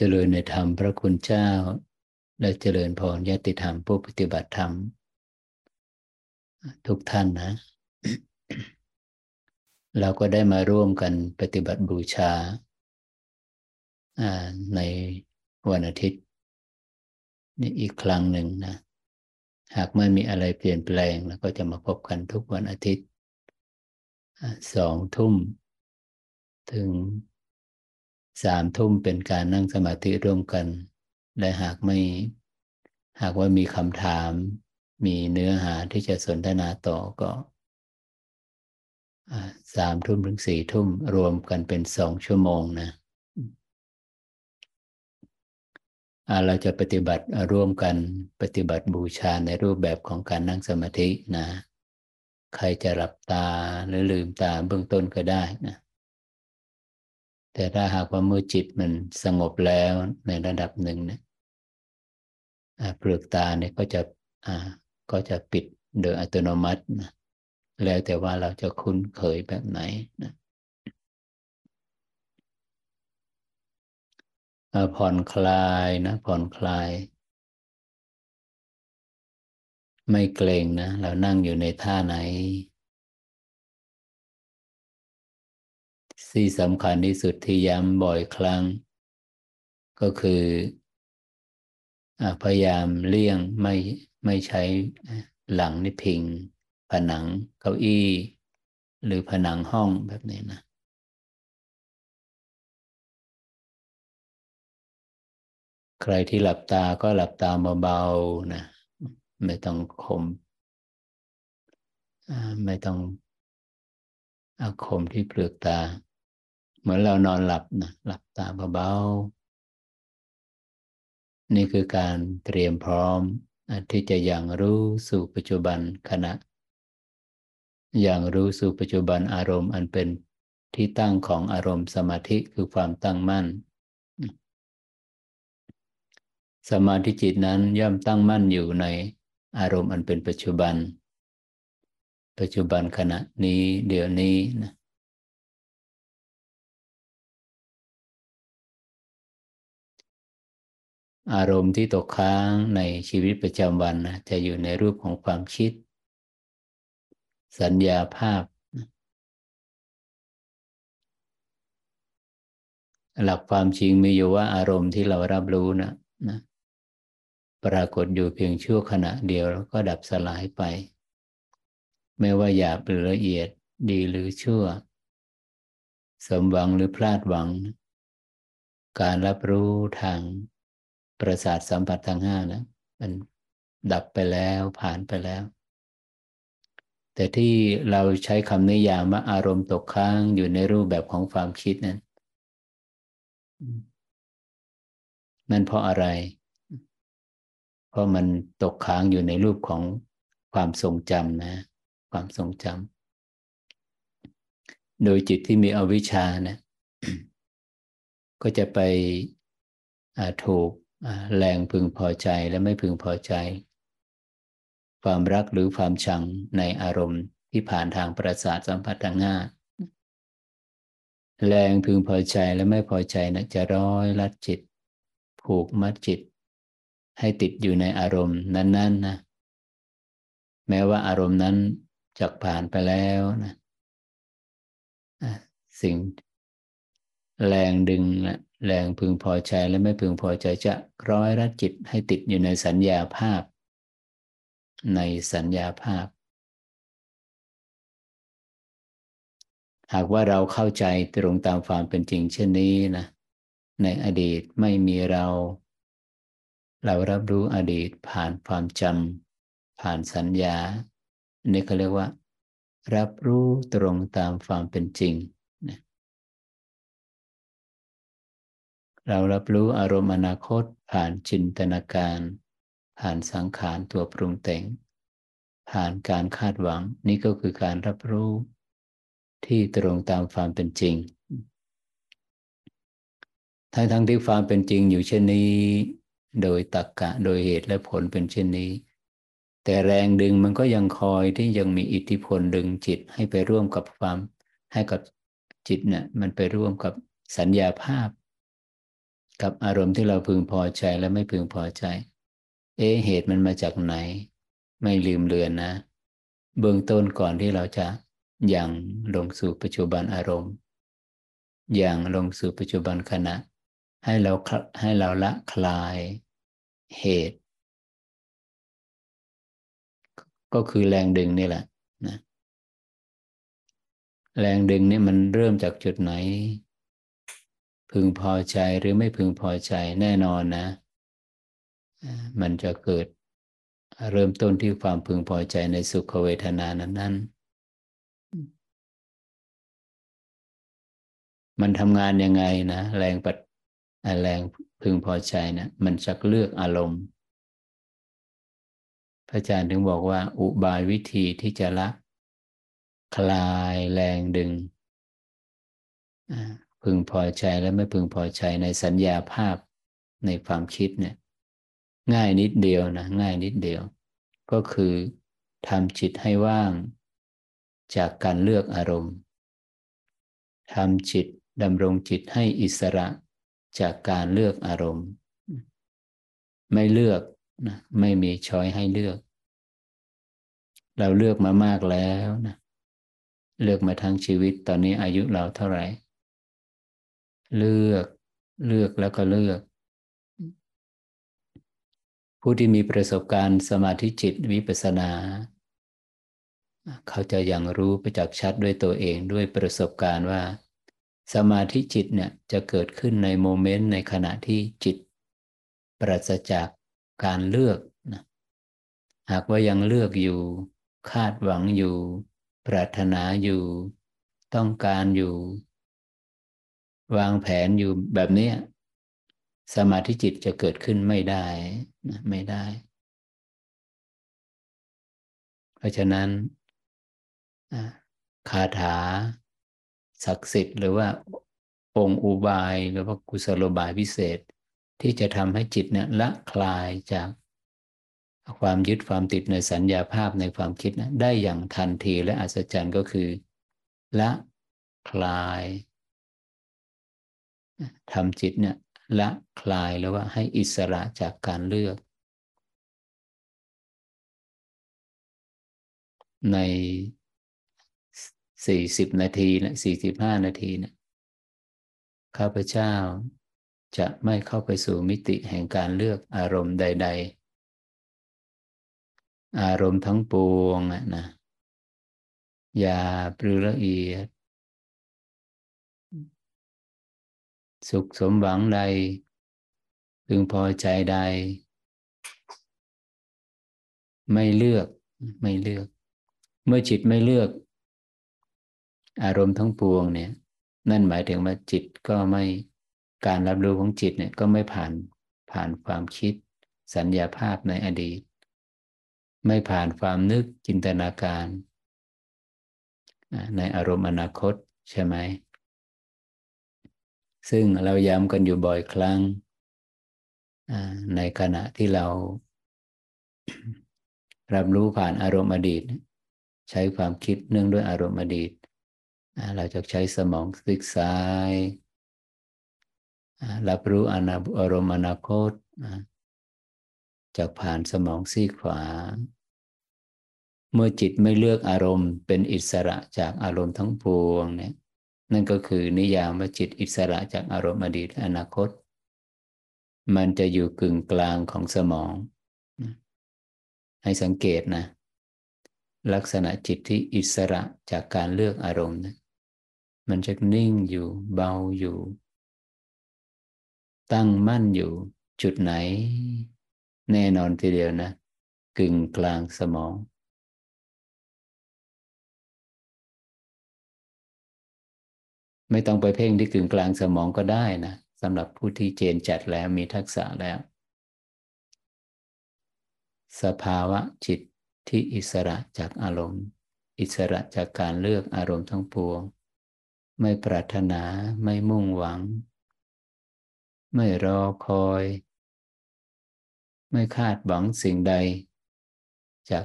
เจริญในธรรมพระคุณเจ้า และเจริญพรญาติธรรมผู้ปฏิบัติธรรม ทุกท่านนะ เราก็ได้มาร่วมกันปฏิบัติบูชา ในวันอาทิตย์นี่อีกครั้งหนึ่งนะ หากไม่มีอะไรเปลี่ยนแปลงเราก็จะมาพบกันทุกวันอาทิตย์สองทุ่ม ถึง สามทุ่มเป็นการนั่งสมาธิร่วมกัน และหากไม่หากว่ามีคำถาม มีเนื้อหาที่จะสนทนาต่อก็สามทุ่มถึงสี่ทุ่มรวมกันเป็นสองชั่วโมงนะเราจะปฏิบัติร่วมกันปฏิบัติบูชาในรูปแบบของการนั่งสมาธินะ ใครจะหลับตาหรือลืมตาเบื้องต้นก็ได้นะ แต่ถ้าหากว่าเมื่อจิตมันสงบแล้วในระดับหนึ่งเนี่ยเปลือกตาเนี่ยก็จะก็จะปิดโดยอัตโนมัตินะแล้วแต่ว่าเราจะคุ้นเคยแบบไหนนะผ่อนคลายนะ ผ่อนคลาย ไม่เกรงนะ เรานั่งอยู่ในท่าไหน ที่สำคัญที่สุดที่ย้ำบ่อยครั้ง ก็คือพยายามเลี่ยงไม่ไม่ใช้หลังนิพิง ผนังเก้าอี้ หรือผนังห้องแบบนี้นะใครที่หลับตาก็หลับตาเบาๆนะไม่ต้องคมไม่ต้องอาคมที่เปลือกตา เหมือนเรานอนหลับนะหลับตาเบาๆ นี่คือการเตรียมพร้อมที่จะอย่างรู้สู่ปัจจุบันขณะ อย่างรู้สู่ปัจจุบันอารมณ์อันเป็นที่ตั้งของอารมณ์สมาธิคือความตั้งมั่น สมาธิจิตนั้นย่อมตั้งมั่นอยู่ในอารมณ์อันเป็นปัจจุบัน ปัจจุบันขณะนี้เดี๋ยวนี้นะ อารมณ์ที่ตกค้างในชีวิตประจำวันนะจะอยู่ในรูปของความคิด สัญญาภาพ หลักความจริงมีอยู่ว่าอารมณ์ที่เรารับรู้นะนะปรากฏอยู่เพียงชั่วขณะเดียวแล้วก็ดับสลายไป ไม่ว่าหยาบหรือละเอียดดีหรือชั่ว สมหวังหรือพลาดหวัง การรับรู้ทาง ประสาทสัมผัสทางห้านะมันดับไปแล้วผ่านไปแล้ว แต่ที่เราใช้คำนิยามว่าอารมณ์ตกค้างอยู่ในรูปแบบของความคิดนั้น นั่นเพราะอะไร เพราะมันตกค้างอยู่ในรูปของความทรงจำนะ ความทรงจำโดยจิตที่มีอวิชชานะ ก็จะไปถูก แรงพึงพอใจและไม่พึงพอใจ ความรักหรือความชังในอารมณ์ที่ผ่านทางประสาทสัมผัสทางห้าแรงพึงพอใจและไม่พอใจนะจะร้อยลัดจิต ผูกมัดจิต ให้ติดอยู่ในอารมณ์นั้น ๆนนะแม้ว่าอารมณ์นั้นจะผ่านไปแล้วนะสิ่งแรงดึง แรงพึงพอใจและไม่พึงพอใจจะร้อยรัดจิตให้ติดอยู่ในสัญญาภาพ ในสัญญาภาพ หากว่าเราเข้าใจตรงตามความเป็นจริงเช่นนี้นะ ในอดีตไม่มีเรา เรารับรู้อดีตผ่านความจำผ่านสัญญา นี่เขาเรียกว่า รับรู้ตรงตามความเป็นจริง เรารับรู้อารมณ์อนาคตผ่านจินตนาการ ผ่านสังขารตัวปรุงแต่ง ผ่านการคาดหวัง นี่ก็คือการรับรู้ ที่ตรงตามความเป็นจริง ทั้งทั้งที่ความเป็นจริงอยู่เช่นนี้ โดยตรกกะโดยเหตุและผลเป็นเช่นนี้ แต่แรงดึงมันก็ยังคอยที่ยังมีอิทธิพลดึงจิตให้ไปร่วมกับความให้กับจิตเนี่ยมันไปร่วมกับสัญญาภาพ กับอารมณ์ที่เราพึงพอใจและไม่พึงพอใจ เอ๊เหตุมันมาจากไหน ไม่ลืมเลือนนะ เบื้องต้นก่อนที่เราจะยังลงสู่ปัจจุบันอารมณ์ อย่างลงสู่ปัจจุบันขณะ ให้เราให้เราละคลายเหตุ ก็คือแรงดึงนี่แหละนะแรงดึงนี่มันเริ่มจากจุดไหน พึงพอใจหรือไม่พึงพอใจแน่นอนนะ มันจะเกิดเริ่มต้นที่ความพึงพอใจในสุขเวทนานั้นๆ มันทำงานยังไงนะ แรงปัดแรงพึงพอใจนะมันจะเลือกอารมณ์ พระอาจารย์ถึงบอกว่า อุบายวิธีที่จะละ คลายแรงดึง พึงพอใจและไม่พึงพอใจในสัญญาภาพในความคิดเนี่ย ง่ายนิดเดียวนะง่ายนิดเดียว ก็คือทำจิตให้ว่าง จากการเลือกอารมณ์ทำจิตดำรงจิตให้อิสระจากการเลือกอารมณ์ ไม่เลือกนะไม่มีช้อยให้เลือก เราเลือกมามากแล้วนะเลือกมาทั้งชีวิตตอนนี้อายุเราเท่าไหร่ เลือก เลือกแล้วก็เลือก ผู้ที่มีประสบการณ์สมาธิจิตวิปัสนา เขาจะยังรู้ประจักษ์ชัดด้วยตัวเองด้วยประสบการณ์ว่า สมาธิจิตเนี่ยจะเกิดขึ้นในโมเมนต์ในขณะที่จิต ปราศจากการเลือกนะหากว่ายังเลือกอยู่ คาดหวังอยู่ ปรารถนาอยู่ ต้องการอยู่ วางแผนอยู่แบบนี้สมาธิจิตจะเกิดขึ้นไม่ได้นะไม่ได้ เพราะฉะนั้นคาถาศักดิ์สิทธิ์ หรือว่าองค์อุบายหรือว่ากุศโลบายพิเศษ ที่จะทำให้จิตเนี่ยละคลายจากความยึดความติดในสัญญาภาพในความคิดนะได้อย่างทันทีและอัศจรรย์ก็คือ ละคลาย ทำจิตเนี่ยละคลายหรือว่าให้อิสระจากการเลือก ในสี่สิบนาทีนะสี่สิบห้านาทีนะข้าพเจ้าจะไม่เข้าไปสู่มิติแห่งการเลือกอารมณ์ใด ๆ อารมณ์ทั้งปวงนะอย่าปรือละเอียด สุขสมหวังใด พึงพอใจใด ไม่เลือกไม่เลือก เมื่อจิตไม่เลือก อารมณ์ทั้งปวงเนี่ย นั่นหมายถึงว่าจิตก็ไม่การรับรู้ของจิตเนี่ยก็ไม่ผ่านผ่านความคิด สัญญาภาพในอดีต ไม่ผ่านความนึกจินตนาการ ในอารมณ์อนาคตใช่ไหม ซึ่งเราย้ำกันอยู่บ่อยครั้ง ในขณะที่เรา รับรู้ผ่านอารมณ์อดีต ใช้ความคิดเนื่องด้วยอารมณ์อดีต เราจะใช้สมองซิกซ้าย รับรู้อารมณ์อนาคตจากผ่านสมองซีกขวา เมื่อจิตไม่เลือกอารมณ์เป็นอิสระจากอารมณ์ทั้งปวงเนี่ย นั่นก็คือนิยามว่าจิตอิสระจากอารมณ์อดีตอนาคต มันจะอยู่กึ่งกลางของสมอง ให้สังเกตนะ ลักษณะจิตที่อิสระจากการเลือกอารมณ์นะมันจะนิ่งอยู่เบาอยู่ ตั้งมั่นอยู่จุดไหน แน่นอนทีเดียวนะ กึ่งกลางสมอง ไม่ต้องไปเพ่งที่กึ่งกลางสมองก็ได้นะสำหรับผู้ที่เจนจัดแล้วมีทักษะแล้ว สภาวะจิตที่อิสระจากอารมณ์ อิสระจากการเลือกอารมณ์ทั้งปวง ไม่ปรารถนาไม่มุ่งหวัง ไม่รอคอย ไม่คาดหวังสิ่งใด จาก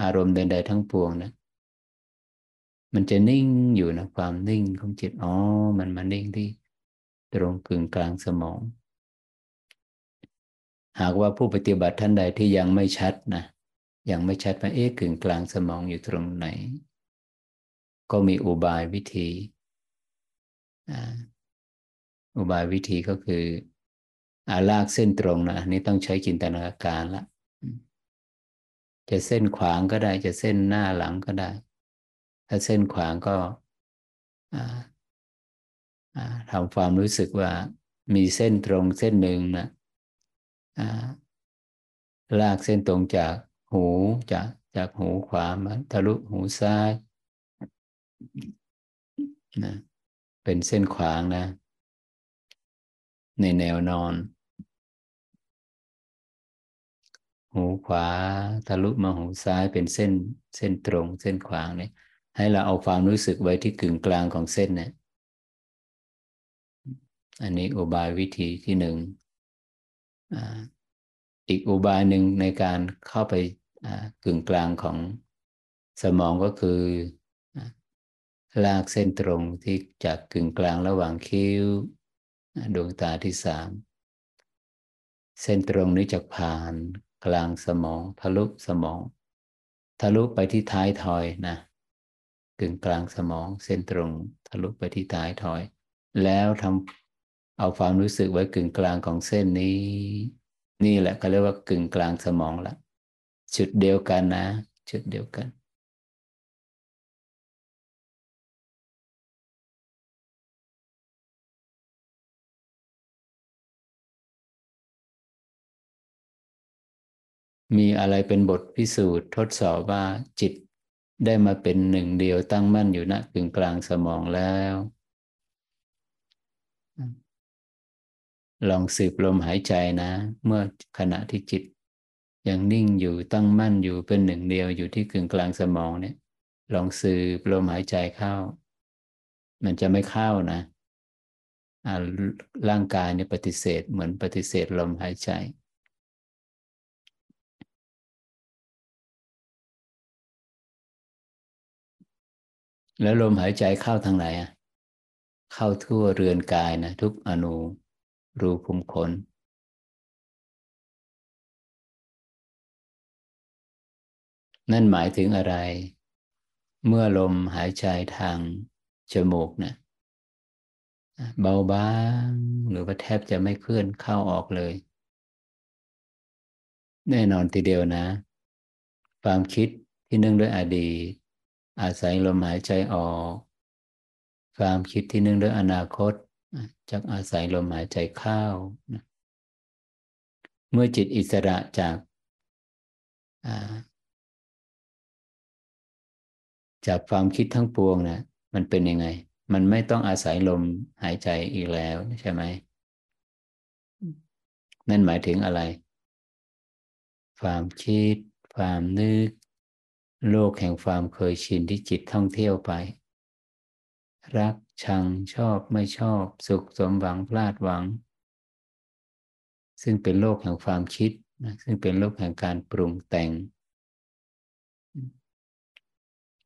อารมณ์ใดๆทั้งปวงนะ มันจะนิ่งอยู่นะความนิ่งของจิตอ๋อมันมานิ่งที่ตรงกึ่งกลางสมอง หากว่าผู้ปฏิบัติท่านใดที่ยังไม่ชัดนะยังไม่ชัดว่าเอ๊ะกึ่งกลางสมองอยู่ตรงไหน ก็มีอุบายวิธีอุบายวิธีก็คืออาลากเส้นตรงนะนี่ต้องใช้จินตนาการละจะเส้นขวางก็ได้ จะเส้นหน้าหลังก็ได้ ถ้าเส้นขวางก็ทำความรู้สึกว่ามีเส้นตรงเส้นหนึ่งนะลากเส้นตรงจากหูจากจากหูขวามาทะลุหูซ้ายนะเป็นเส้นขวางนะ ในแนวนอน หูขวาทะลุมาหูซ้ายเป็นเส้นเส้นตรง เส้นขวางเนี่ย ให้เราเอาความรู้สึกไว้ที่กึ่งกลางของเส้นเนี่ยอันนี้อุบายวิธีที่หนึ่งอีกอุบายหนึ่งในการเข้าไปกึ่งกลางของสมองก็คือลากเส้นตรงที่จากกึ่งกลางระหว่างคิ้วดวงตาที่สามเส้นตรงนี้จะผ่านกลางสมอง ทะลุสมอง ทะลุไปที่ท้ายทอยนะ กึ่งกลางสมองเส้นตรงทะลุไปที่ท้ายทอย แล้วทำเอาความรู้สึกไว้กึ่งกลางของเส้นนี้ นี่แหละก็เรียกว่ากึ่งกลางสมองละจุดเดียวกันนะ จุดเดียวกันมีอะไรเป็นบทพิสูจน์ทดสอบว่าจิต ได้มาเป็นหนึ่งเดียวตั้งมั่นอยู่ณกึ่งกลางสมองแล้ว ลองสืบลมหายใจนะ เมื่อขณะที่จิต ยังนิ่งอยู่ตั้งมั่นอยู่เป็นหนึ่งเดียวอยู่ที่กึ่งกลางสมองเนี่ย ลองสืบลมหายใจเข้า มันจะไม่เข้านะร่างกายเนี่ยปฏิเสธเหมือนปฏิเสธลมหายใจ แล้วลมหายใจเข้าทางไหนอะเข้าทั่วเรือนกายนะทุกอนูรูภูมิขนนั่นหมายถึงอะไร เมื่อลมหายใจทางจมูกนะเบาบางหรือว่าแทบจะไม่เคลื่อนเข้าออกเลย แน่นอนทีเดียวนะ ความคิดที่เนื่องด้วยอดีต อาศัยลมหายใจออก ความคิดที่เนื่องด้วยอนาคตจะอาศัยลมหายใจเข้า เมื่อจิตอิสระจากจากความคิดทั้งปวงนะมันเป็นยังไง มันไม่ต้องอาศัยลมหายใจอีกแล้วใช่ไหม นั่นหมายถึงอะไร ความคิด ความนึก โลกแห่งความเคยชินที่จิตท่องเที่ยวไป รักชังชอบไม่ชอบ สุขสมหวังพลาดหวัง ซึ่งเป็นโลกแห่งความคิดนะซึ่งเป็นโลกแห่งการปรุงแต่ง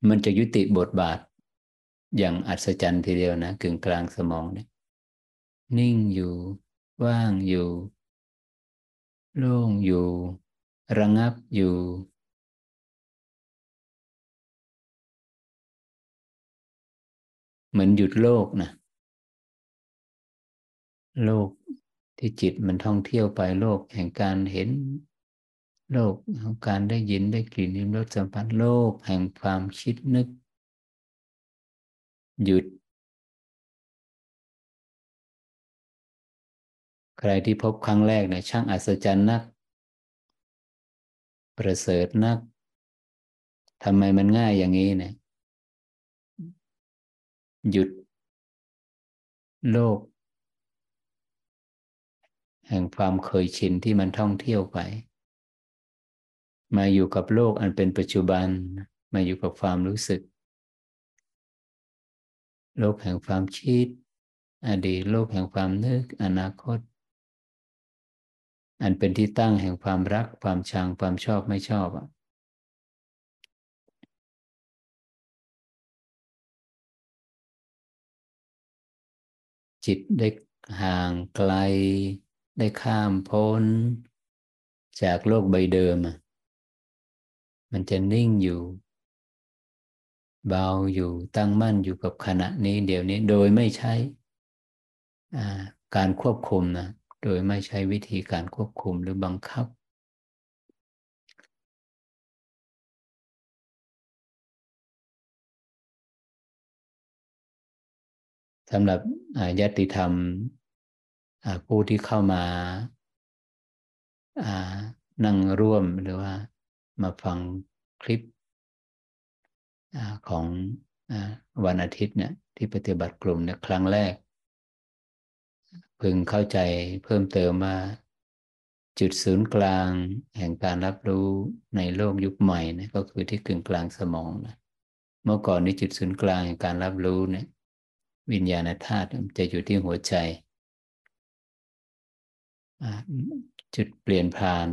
มันจะยุติบทบาท อย่างอัศจรรย์ทีเดียวนะกึ่งกลางสมองเนี่ยนิ่งอยู่ ว่างอยู่ โล่งอยู่ ระงับอยู่ เหมือนหยุดโลกนะโลกที่จิตมันท่องเที่ยวไปโลกแห่งการเห็น โลกของการได้ยินได้กลิ่นลิ้มรสสัมผัสโลกแห่งความคิดนึก หยุด ใครที่พบครั้งแรกเนี่ยช่างอัศจรรย์นัก ประเสริฐนักทำไมมันง่ายอย่างนี้เนี่ย หยุด โลก แห่งความเคยชินที่มันท่องเที่ยวไป มาอยู่กับโลกอันเป็นปัจจุบัน มาอยู่กับความรู้สึก โลกแห่งความคิด อดีตโลกแห่งความนึกอนาคต อันเป็นที่ตั้งแห่งความรักความชังความชอบไม่ชอบอะ จิตได้ห่างไกล ได้ข้ามพ้น จากโลกใบเดิม มันจะนิ่งอยู่ เบาอยู่ตั้งมั่นอยู่กับขณะนี้เดี๋ยวนี้โดยไม่ใช้การควบคุมนะ โดยไม่ใช้วิธีการควบคุมหรือบังคับ สำหรับยติธรรมผู้ที่เข้ามานั่งร่วมหรือว่ามาฟังคลิปของวันอาทิตย์เนี่ยที่ปฏิบัติกลุ่มเนี่ยครั้งแรก พึงเข้าใจเพิ่มเติมว่าจุดศูนย์กลางแห่งการรับรู้ในโลกยุคใหม่นะก็คือที่กึ่งกลางสมองนะเมื่อก่อนนี้จุดศูนย์กลางแห่งการรับรู้เนี่ย วิญญาณธาตุจะอยู่ที่หัวใจจุดเปลี่ยนผ่าน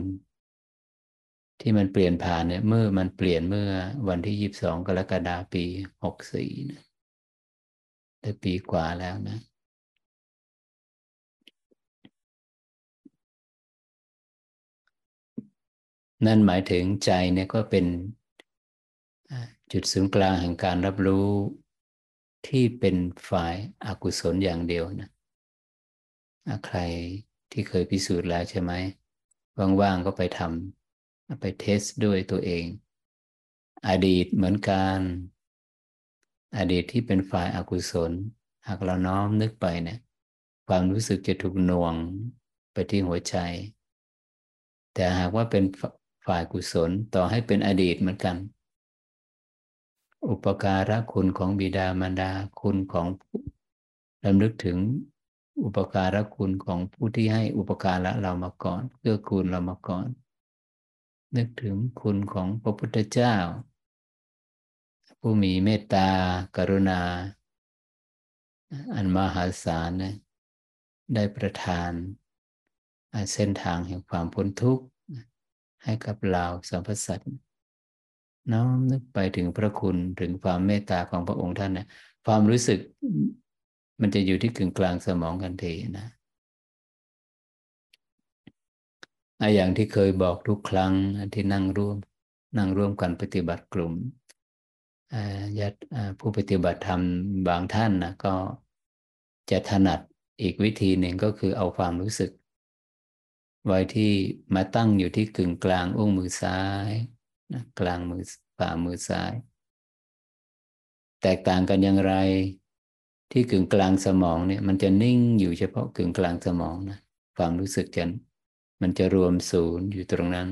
ที่มันเปลี่ยนผ่านเนี่ยเมื่อมันเปลี่ยนเมื่อวันที่ยีิบสองกรกฎาปีหกสี่นะได้ปีกว่าแล้วนะ นั่นหมายถึงใจเนี่ยก็เป็นจุดศูนย์กลางแห่งการรับรู้ ที่เป็นฝ่ายอากุศลอย่างเดียวนะใครที่เคยพิสูจน์แล้วใช่ไหมว่างๆก็ไปทำไปเทสด้วยตัวเอง อดีตเหมือนกัน อดีตที่เป็นฝ่ายอากุศล หากเราน้อมนึกไปเนะี่ยความรู้สึกจะถูกหน่วงไปที่หัวใจ แต่หากว่าเป็นฝ่ายกุศลต่อให้เป็นอดีตเหมือนกัน อุปการะคุณของบิดามารดาคุณของลำลึกถึงอุปการะคุณของผู้ที่ให้อุปการะเรามาก่อนเกื้อกูลเรามาก่อน นึกถึงคุณของพระพุทธเจ้า ผู้มีเมตตากรุณา อันมหาศาลนะได้ประทาน เส้นทางแห่งความพ้นทุกข์ ให้กับเราสัมพสัตว์ น้อมนึกไปถึงพระคุณถึงความเมตตาของพระองค์ท่านนะความรู้สึกมันจะอยู่ที่กึ่งกลางสมองกันทีนะอย่างที่เคยบอกทุกครั้งที่นั่งร่วม นั่งร่วมกันปฏิบัติกลุ่มญาติผู้ปฏิบัติธรรมบางท่านนะก็จะถนัดอีกวิธีหนึ่งก็คือเอาความรู้สึก ไว้ที่มาตั้งอยู่ที่กึ่งกลางอุ้งมือซ้าย นะกลางมือฝ่ามือซ้าย แตกต่างกันอย่างไรที่กึ่งกลางสมองเนี่ย มันจะนิ่งอยู่เฉพาะกึ่งกลางสมองนะความรู้สึกจะมันจะรวมศูนย์อยู่ตรงนั้น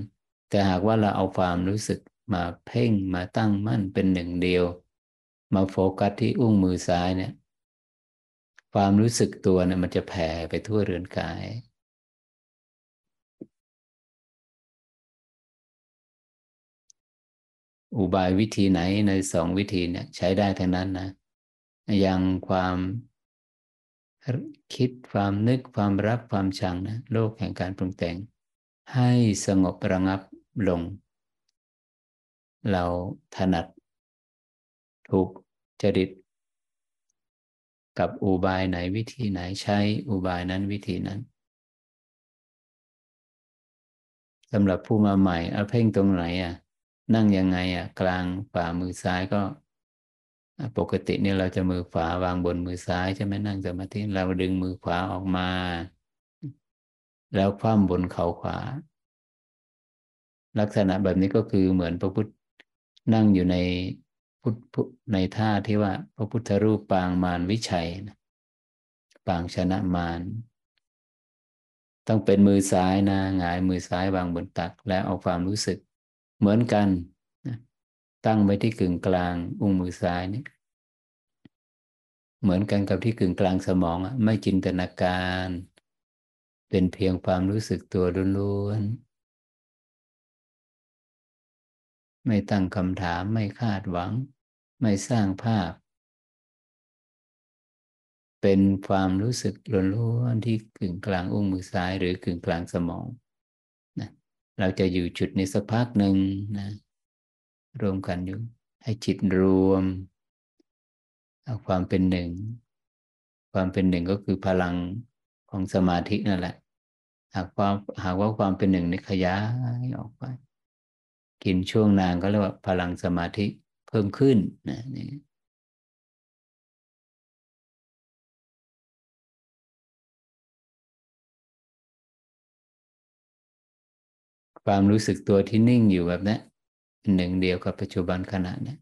แต่หากว่าเราเอาความรู้สึกมาเพ่งมาตั้งมั่นเป็นหนึ่งเดียว มาโฟกัสที่อุ้งมือซ้ายเนี่ย ความรู้สึกตัวเนี่ยมันจะแผ่ไปทั่วเรือนกาย อุบายวิธีไหนในสองวิธีเนี่ยใช้ได้ทั้งนั้นนะอย่างความคิดความนึกความรักความชังนะโลกแห่งการปรุงแต่ง ให้สงบระงับลง เราถนัด ถูกจริต กับอุบายไหนวิธีไหนใช้อุบายนั้นวิธีนั้นสำหรับผู้มาใหม่เอาเพ่งตรงไหนอะ นั่งยังไงอะ กลางฝ่ามือซ้ายก็ปกติเนี่ยเราจะมือขวาวางบนมือซ้ายใช่ไหมนั่งสมาธิเราดึงมือขวาออกมา แล้วคว่ำบนเข่าขวา ลักษณะแบบนี้ก็คือเหมือนพระพุทธนั่งอยู่ในพุทธในท่าที่ว่า พระพุทธรูปปางมารวิชัยนะปางชนะมารต้องเป็นมือซ้ายนะหงายมือซ้ายวางบนตักแล้วเอาความรู้สึก เหมือนกันตั้งไว้ที่กึ่งกลางอุ้งมือซ้ายนี่เหมือนกันกับที่กึ่งกลางสมองไม่จินตนาการ เป็นเพียงความรู้สึกตัวล้วนๆไม่ตั้งคำถามไม่คาดหวัง ไม่สร้างภาพ เป็นความรู้สึกล้วนๆที่กึ่งกลางอุ้งมือซ้ายหรือกึ่งกลางสมอง เราจะอยู่จุดนี้สักพักหนึ่งนะ รวมกันอยู่ ให้จิตรวม เอาความเป็นหนึ่ง ความเป็นหนึ่งก็คือพลังของสมาธินั่นแหละ หากความหากว่าความเป็นหนึ่งนี่ขยายออกไป กินช่วงนานก็เรียกว่าพลังสมาธิเพิ่มขึ้นนะนี่ ความรู้สึกตัวที่นิ่งอยู่แบบนี้หนึ่งเดียวกับปัจจุบันขณะนี้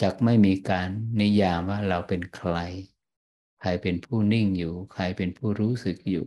จักไม่มีการนิยามว่าเราเป็นใคร ใครเป็นผู้นิ่งอยู่ ใครเป็นผู้รู้สึกอยู่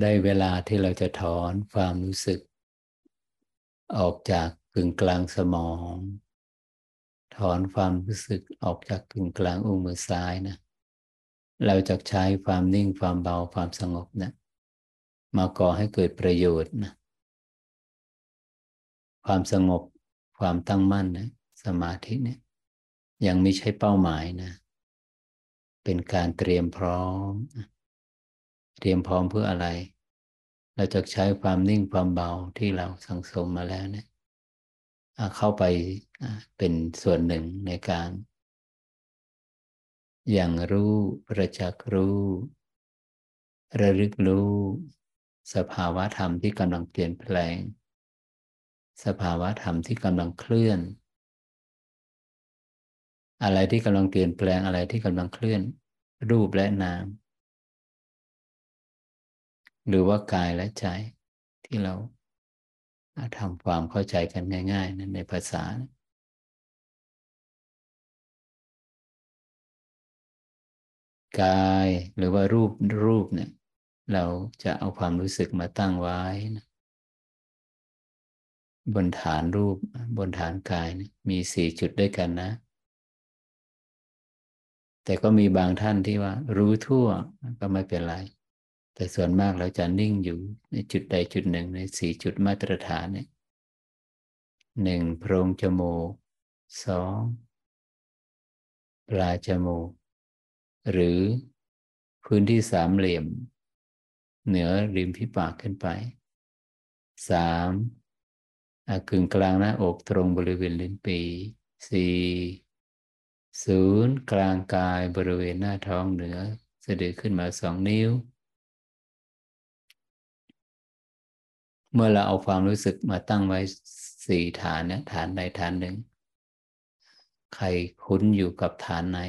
ได้เวลาที่เราจะถอนความรู้สึก ออกจากกึ่งกลางสมอง ถอนความรู้สึกออกจากกึ่งกลางอุ้งมือซ้ายนะ เราจะใช้ความนิ่งความเบาความสงบนะมาก่อให้เกิดประโยชน์นะความสงบความตั้งมั่นนะสมาธิเนี่ยยังไม่ใช่เป้าหมายนะ เป็นการเตรียมพร้อม เตรียมพร้อมเพื่ออะไร เราจะใช้ความนิ่งความเบาที่เราสังสมมาแล้วเนี่ยเข้าไปเป็นส่วนหนึ่งในการ อย่างรู้ประจักษ์รู้ ระลึกรู้ สภาวะธรรมที่กำลังเปลี่ยนแปลง สภาวะธรรมที่กำลังเคลื่อน อะไรที่กำลังเปลี่ยนแปลงอะไรที่กำลังเคลื่อน รูปและนาม หรือว่ากายและใจที่เราทำความเข้าใจกันง่ายๆนะในภาษา กายหรือว่ารูปรูปเนี่ย เราจะเอาความรู้สึกมาตั้งไว้นะบนฐานรูปบนฐานกายนะมีสี่จุดด้วยกันนะ แต่ก็มีบางท่านที่ว่า รู้ทั่วก็ไม่เป็นไร แต่ส่วนมากเราจะนิ่งอยู่ในจุดใดจุดหนึ่งในสี่จุดมาตรฐานเนี่ยหนึ่งโพรงจมูกสองปลายจมูก หรือพื้นที่สามเหลี่ยม เหนือริมฝีปากขึ้นไปสามกึ่งกลางหน้าอกตรงบริเวณลิ้นปีสี่ศูนย์กลางกายบริเวณหน้าท้องเหนือสะดือขึ้นมาสองนิ้ว เมื่อเราเอาความรู้สึกมาตั้งไว้สี่ฐานเนี่ยฐานใดฐานหนึ่ง ใครคุ้นอยู่กับฐานไหน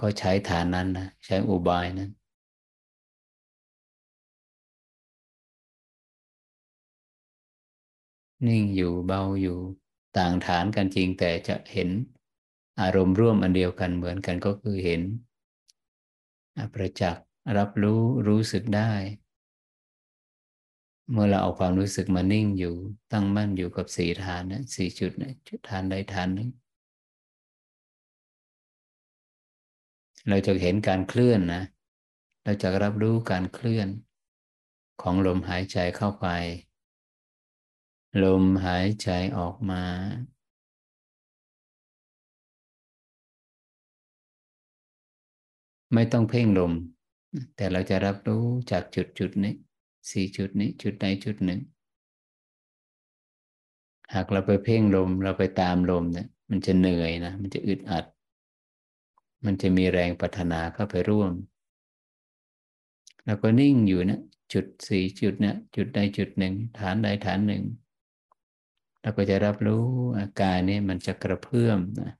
ก็ใช้ฐานนั้นนะใช้อุบายนั้นนิ่งอยู่เบาอยู่ต่างฐานกันจริงแต่จะเห็นอารมณ์ร่วมอันเดียวกันเหมือนกันก็คือเห็น ประจักษ์รับรู้รู้สึกได้ เมื่อเราเอาความรู้สึกมานิ่งอยู่ ตั้งมั่นอยู่กับสี่ฐานนะสี่จุดนะจุดฐานใดฐานหนึ่งเราจะเห็นการเคลื่อนนะ เราจะรับรู้การเคลื่อน ของลมหายใจเข้าไป ลมหายใจออกมา ไม่ต้องเพ่งลม แต่เราจะรับรู้จากจุดจุดนี้ สี่จุดนี้จุดใดจุดหนึ่ง หากเราไปเพ่งลมเราไปตามลมเนี่ยมันจะเหนื่อยนะ มันจะอึดอัด มันจะมีแรงปัฒนาเข้าไปร่วม แล้วก็นิ่งอยู่นะ จุดสี่จุดเนะจุดใดจุดหนึ่ง ฐานใดฐานหนึ่งเราก็จะรับรู้อาการนี้มันจะกระเพื่อมนะ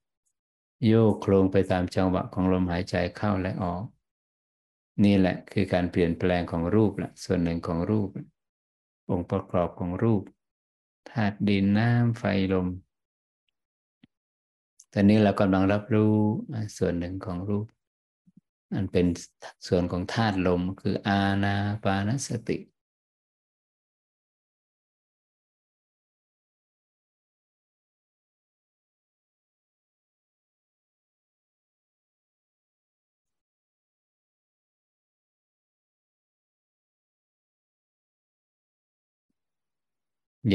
โยกโครงไปตามจังหวะของลมหายใจเข้าและออก นี่แหละคือการเปลี่ยนแปลงของรูปละส่วนหนึ่งของรูป องค์ประกอบของรูปธาตุดินน้ำไฟลมตอนนี้เรากำลังรับรู้ส่วนหนึ่งของรูป อันเป็นส่วนของธาตุลมคืออาณาปานสติ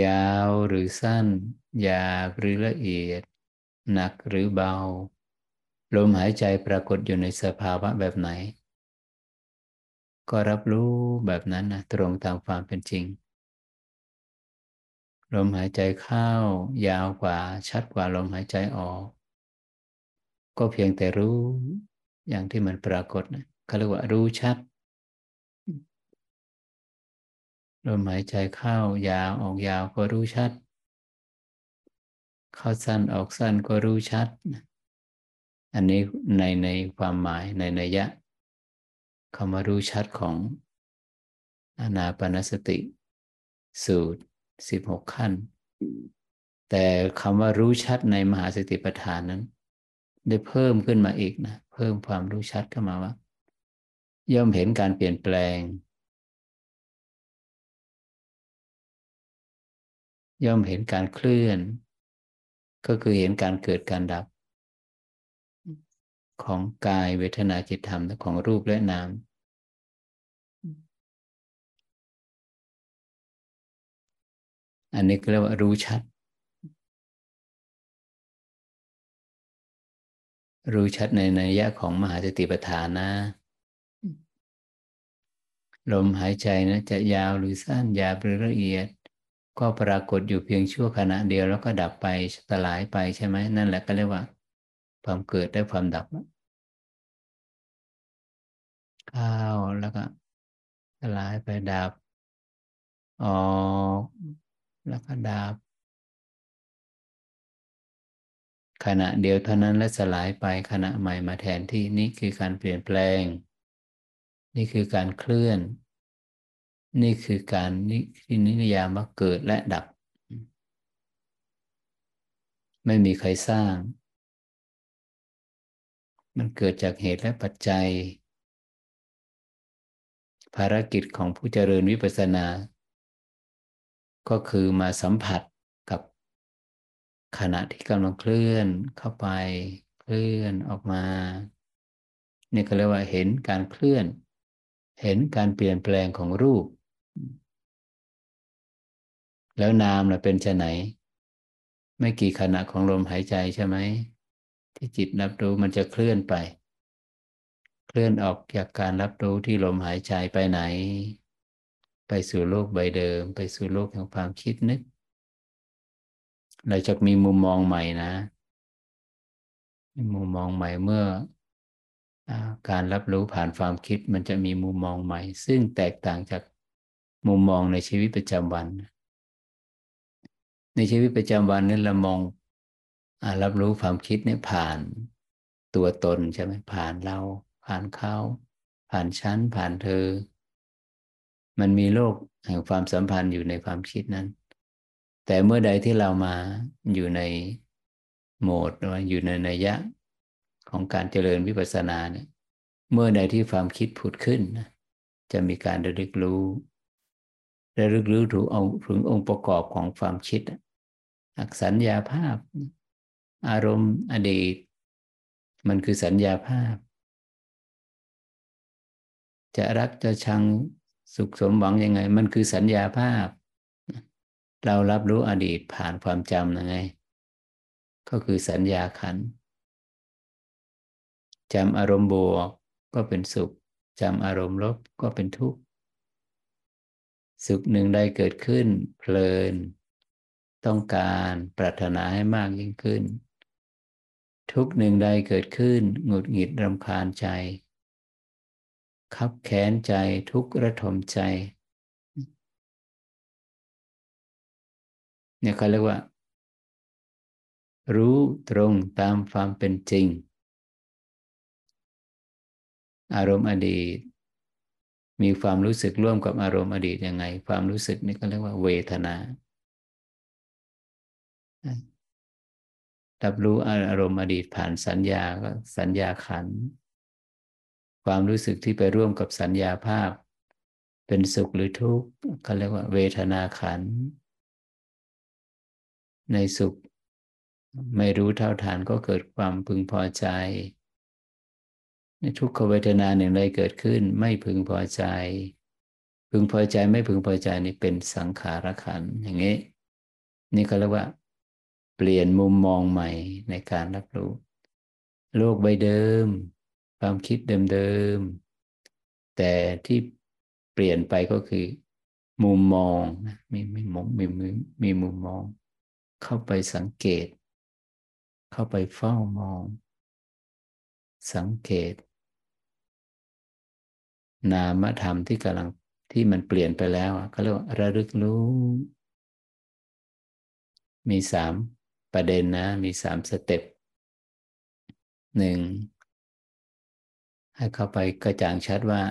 ยาวหรือสั้น หยาบหรือละเอียด หนักหรือเบา ลมหายใจปรากฏอยู่ในสภาวะแบบไหน ก็รับรู้แบบนั้นนะตรงตามความเป็นจริง ลมหายใจเข้ายาวกว่าชัดกว่าลมหายใจออก ก็เพียงแต่รู้อย่างที่มันปรากฏนะเขาเรียกว่ารู้ชัด ลมหายใจเข้ายาวออกยาวก็รู้ชัด เข้าสั้นออกสั้นก็รู้ชัด อันนี้ในในความหมายในนัยยะคำว่ารู้ชัดของอนาปนสติ สูตรสิบหกขั้น แต่คำว่ารู้ชัดในมหาสติปัฏฐานนั้น ได้เพิ่มขึ้นมาอีกนะ เพิ่มความรู้ชัดเข้ามาว่า ย่อมเห็นการเปลี่ยนแปลง ย่อมเห็นการเคลื่อน ก็คือเห็นการเกิดการดับ ของกายเวทนาจิตธรรมของรูปและนามอันนี้ก็เรียกว่ารู้ชัด รู้ชัดในนัยยะของมหาสติปัฏฐานนะ ลมหายใจนะจะยาวหรือสั้นยาวหรือละเอียด ก็ปรากฏอยู่เพียงชั่วขณะเดียวแล้วก็ดับไปสลายไปใช่ไหมนั่นแหละก็เรียกว่า ความเกิดและความดับเข้าแล้วก็สลายไปดับออกแล้วก็ดับขณะเดียวเท่านั้นและสลายไปขณะใหม่มาแทนที่นี่คือการเปลี่ยนแปลง นี่คือการเคลื่อน นี่คือการนิที่นิยามว่าเกิดและดับ ไม่มีใครสร้าง มันเกิดจากเหตุและปัจจัย ภารกิจของผู้เจริญวิปัสสนา ก็คือมาสัมผัสกับขณะที่กำลังเคลื่อนเข้าไปเคลื่อนออกมานี่ก็เรียกว่าเห็นการเคลื่อน เห็นการเปลี่ยนแปลงของรูป แล้วนามล่ะเป็นชะไหน ไม่กี่ขณะของลมหายใจใช่ไหม ที่จิตรับรู้มันจะเคลื่อนไป เคลื่อนออกจากการรับรู้ที่ลมหายใจไปไหน ไปสู่โลกใบเดิม ไปสู่โลกแห่งความคิดนึก เราจะมีมุมมองใหม่นะ มุมมองใหม่เมื่ออการรับรู้ผ่านความคิดมันจะมีมุมมองใหม่ ซึ่งแตกต่างจากมุมมองในชีวิตประจำวันใน ชีวิตประจำวันนี่เรามองอรับรู้ความคิดนี่ผ่านตัวตนใช่ไหมผ่านเรา ผ่านเขา ผ่านฉัน ผ่านเธอ มันมีโลกแห่งความสัมพันธ์อยู่ในความคิดนั้น แต่เมื่อใดที่เรามาอยู่ในโหมดหรืออยู่ในนัยยะของการเจริญวิปัสสนาเนี่ย เมื่อใดที่ความคิดผุดขึ้น จะมีการระลึกรู้ระลึกรู้ถึงองค์ถึงองค์ประกอบของความคิด อักสัญญาภาพ อารมณ์อดีต มันคือสัญญาภาพ จะรักจะชังสุขสมหวังยังไง มันคือสัญญาภาพ เรารับรู้อดีตผ่านความจำยังไง ก็คือสัญญาขันจำอารมณ์บวกก็เป็นสุขจำอารมณ์ลบก็เป็นทุกข์ สุขหนึ่งใดเกิดขึ้นเพลิน ต้องการปรารถนาให้มากยิ่งขึ้น ทุกหนึ่งใดเกิดขึ้นหงุดหงิดรำคาญใจ คับแค้นใจทุกระทมใจเนี่ยเขาเรียกว่า รู้ตรงตามความเป็นจริง อารมณ์อดีต มีความรู้สึกร่วมกับอารมณ์อดีตยังไง ความรู้สึกนี่ก็เรียกว่าเวทนา รับรู้อารมณ์อดีตผ่านสัญญาก็สัญญาขัน ความรู้สึกที่ไปร่วมกับสัญญาภาพ เป็นสุขหรือทุกข์เขาเรียกว่า เวทนาขัน ในสุขไม่รู้เท่าทานก็เกิดความพึงพอใจ ในทุกขเวทนาหนึ่งใดเกิดขึ้นไม่พึงพอใจ พึงพอใจไม่พึงพอใจนี่เป็นสังขารขันอย่างนี้ นี่เขาเรียกว่า ปลี่ยนมุมมองใหม่ในการรับรู้ โลกใบเดิม ความคิดเดิมๆแต่ที่เปลี่ยนไปก็คือ มุมมองนะมีมีมุมมีมีมีมุมมอง เข้าไปสังเกต เข้าไปเฝ้ามอง สังเกต นามธรรมที่กำลังที่มันเปลี่ยนไปแล้วเขาเรียกว่าระลึกรู้มีสาม ประเด็นนะ มีสามสเต็ปหนึ่งให้เข้าไปกระจ่างชัดว่า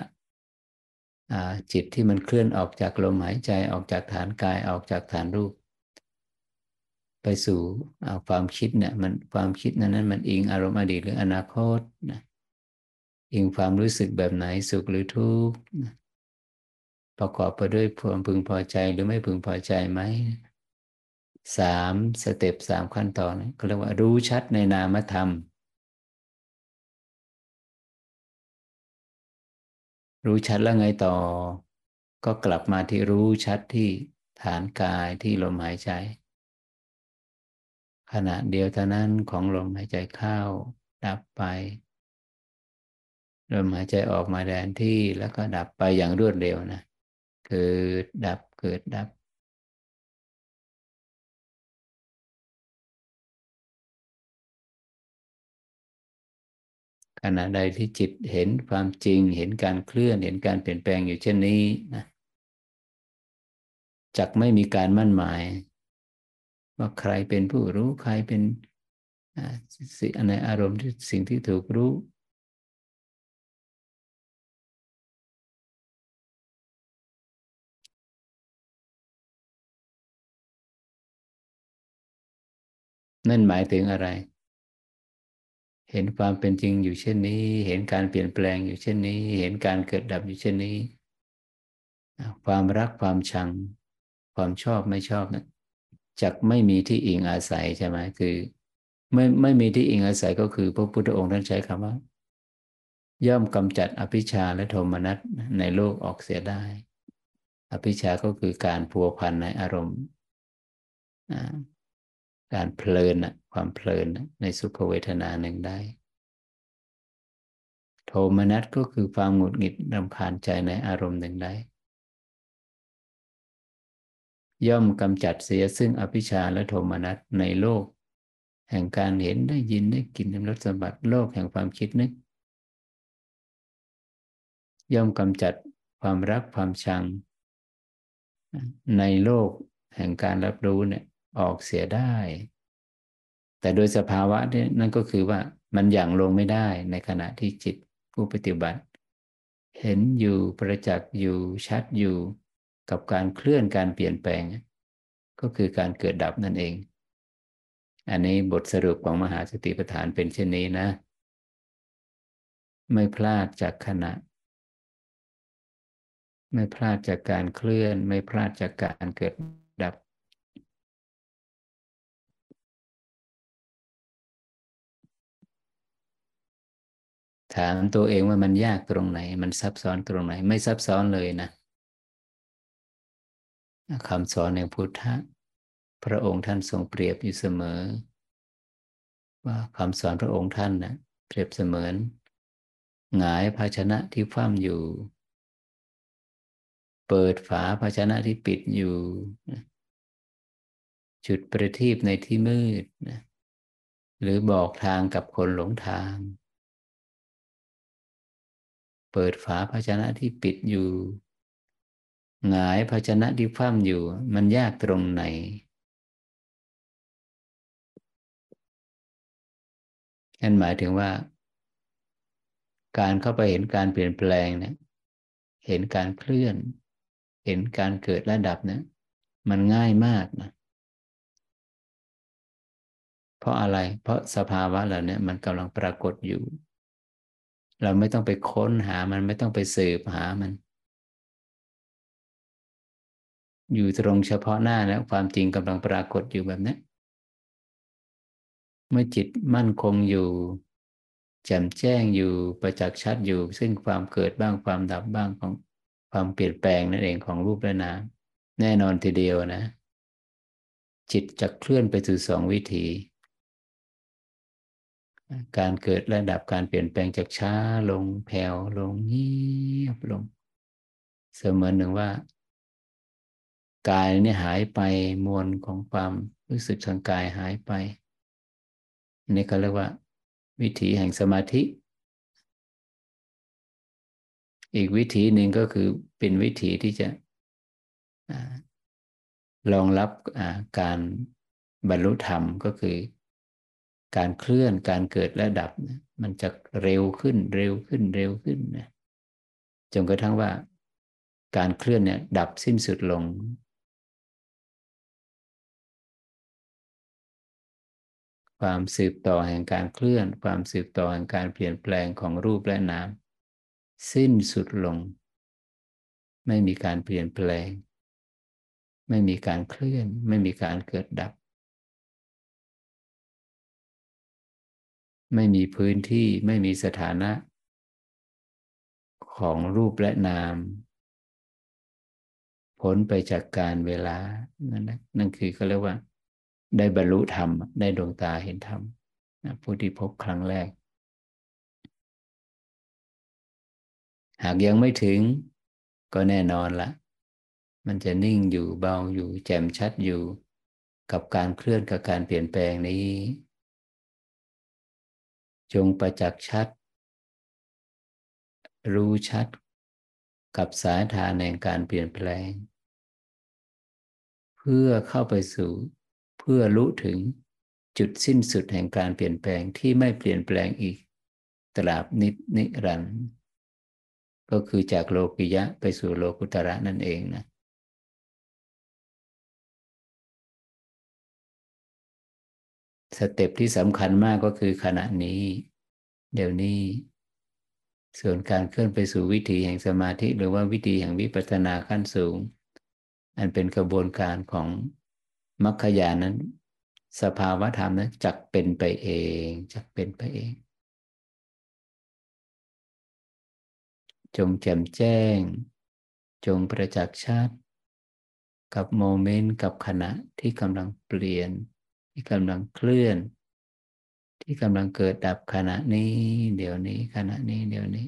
จิตที่มันเคลื่อนออกจากลมหายใจออกจากฐานกายออกจากฐานรูป ไปสู่ความคิดเนี่ยมันความคิดนั้นนั้นมันอิงอารมณ์อดีตหรืออนาคตนะอิงความรู้สึกแบบไหนสุขหรือทุกข์ประกอบไปด้วยความพึงพอใจหรือไม่พึงพอใจไหม สามสเต็ปสามขั้นตอนก็เรียกว่ารู้ชัดในนามธรรม รู้ชัดแล้วไงต่อ ก็กลับมาที่รู้ชัดที่ฐานกายที่ลมหายใจ ขณะเดียวเท่านั้นของลมหายใจเข้าดับไปลมหายใจออกมาแทนที่แล้วก็ดับไปอย่างรวดเร็วนะเกิดดับเกิดดับ ขณะใดที่จิตเห็นความจริง เห็นการเคลื่อนเห็นการเปลี่ยนแปลงอยู่เช่นนี้นะจักไม่มีการมั่นหมาย ว่าใครเป็นผู้รู้ใครเป็นสิ่งในอารมณ์ที่สิ่งที่ถูกรู้ นั่นหมายถึงอะไร เห็นความเป็นจริงอยู่เช่นนี้ เห็นการเปลี่ยนแปลงอยู่เช่นนี้ เห็นการเกิดดับอยู่เช่นนี้ ความรักความชัง ความชอบไม่ชอบนะจักไม่มีที่อิงอาศัยใช่ไหมคือ ไม่ไม่มีที่อิงอาศัยก็คือ พระพุทธองค์ท่านใช้คำว่า ย่อมกำจัดอภิชาและโทมนัสในโลกออกเสียได้ อภิชาก็คือการพัวพันในอารมณ์ การเพลินนะความเพลินในสุขเวทนาหนึ่งได้ โทมนัสก็คือความหงุดหงิดรำคาญใจในอารมณ์หนึ่งได้ ย่อมกำจัดเสียซึ่งอภิชาและโทมนัสในโลก แห่งการเห็นได้ยินได้กินได้รสสัมผัสโลกแห่งความคิดนึก ย่อมกำจัดความรักความชัง ในโลกแห่งการรับรู้เนี่ย ออกเสียได้ แต่โดยสภาวะนี่นั่นก็คือว่ามันอย่างลงไม่ได้ในขณะที่จิตผู้ปฏิบัติ เห็นอยู่ประจักษ์อยู่ชัดอยู่กับการเคลื่อนการเปลี่ยนแปลง ก็คือการเกิดดับนั่นเอง อันนี้บทสรุปของมหาสติปัฏฐานเป็นเช่นนี้นะ ไม่พลาดจากขณะ ไม่พลาดจากการเคลื่อน ไม่พลาดจากการเกิด ถามตัวเองว่ามันยากตรงไหน มันซับซ้อนตรงไหน ไม่ซับซ้อนเลยนะคำสอนในพุทธะ พระองค์ท่านทรงเปรียบอยู่เสมอ ว่าคำสอนพระองค์ท่านนะเปรียบเสมือนหงายภาชนะที่คว่ำอยู่ เปิดฝาภาชนะที่ปิดอยู่ จุดประทีปในที่มืดนะหรือบอกทางกับคนหลงทาง เปิดฝาภาชนะที่ปิดอยู่ หงายภาชนะที่คว่ำอยู่ มันยากตรงไหน นั่นหมายถึงว่า การเข้าไปเห็นการเปลี่ยนแปลงเนี่ยเห็นการเคลื่อน เห็นการเกิดระดับเนี่ยมันง่ายมากนะเพราะอะไร เพราะสภาวะเหล่านี้มันกำลังปรากฏอยู่ เราไม่ต้องไปค้นหามันไม่ต้องไปสืบหามัน อยู่ตรงเฉพาะหน้าแล้วความจริงกำลังปรากฏอยู่แบบนี้เมื่อจิตมั่นคงอยู่แจ่มแจ้งอยู่ประจักษ์ชัดอยู่ ซึ่งความเกิดบ้างความดับบ้างของความเปลี่ยนแปลงนั่นเองของรูปและนามแน่นอนทีเดียวนะ จิตจะเคลื่อนไปสู่สองวิธี การเกิดระดับการเปลี่ยนแปลงจากช้าลงแผ่วลงเงียบลง เสมือนหนึ่งว่ากายนี่หายไปมวลของความรู้สึกทางกายหายไปนี่ก็เรียกว่า วิถีแห่งสมาธิ อีกวิธีหนึ่งก็คือเป็นวิธีที่จะรองรับการบรรลุธรรมก็คือ การเคลื่อนการเกิดและดับมันจะเร็วขึ้นเร็วขึ้นเร็วขึ้นนะจนกระทั่งว่า การเคลื่อนเนี่ย ดับสิ้นสุดลง ความสืบต่อแห่งการเคลื่อน ความสืบต่อแห่งการเปลี่ยนแปลงของรูปและนามสิ้นสุดลง ไม่มีการเปลี่ยนแปลง ไม่มีการเคลื่อน ไม่มีการเกิดดับ ไม่มีพื้นที่ไม่มีสถานะ ของรูปและนามพ้นไปจากการเวลา นั่นนะนั่นคือเขาเรียกว่า ได้บรรลุธรรม ได้ดวงตาเห็นธรรมผู้ที่พบครั้งแรก หากยังไม่ถึงก็แน่นอนละ มันจะนิ่งอยู่เบาอยู่ แจ่มชัดอยู่ กับการเคลื่อนกับการเปลี่ยนแปลงนี้ จงประจักษ์ชัด รู้ชัดกับสายทานแห่งการเปลี่ยนแปลง เพื่อเข้าไปสู่เพื่อรู้ถึงจุดสิ้นสุดแห่งการเปลี่ยนแปลงที่ไม่เปลี่ยนแปลงอีก ตราบนิดนิรันดร์ก็คือจากโลกิยะไปสู่โลกุตระนั่นเองนะ สเต็ปที่สำคัญมากก็คือขณะนี้ เดี๋ยวนี้ ส่วนการเคลื่อนไปสู่วิธีแห่งสมาธิ หรือว่าวิธีแห่งวิปัสสนาขั้นสูง อันเป็นกระบวนการของมรรคญาณนั้น สภาวะธรรมนั้นจักเป็นไปเองจักเป็นไปเอง จงแจ่มแจ้ง จงประจักษ์ชัดกับโมเมนต์กับขณะที่กำลังเปลี่ยน ที่กำลังเคลื่อน ที่กำลังเกิดดับขณะนี้ เดี๋ยวนี้ขณะนี้เดี๋ยวนี้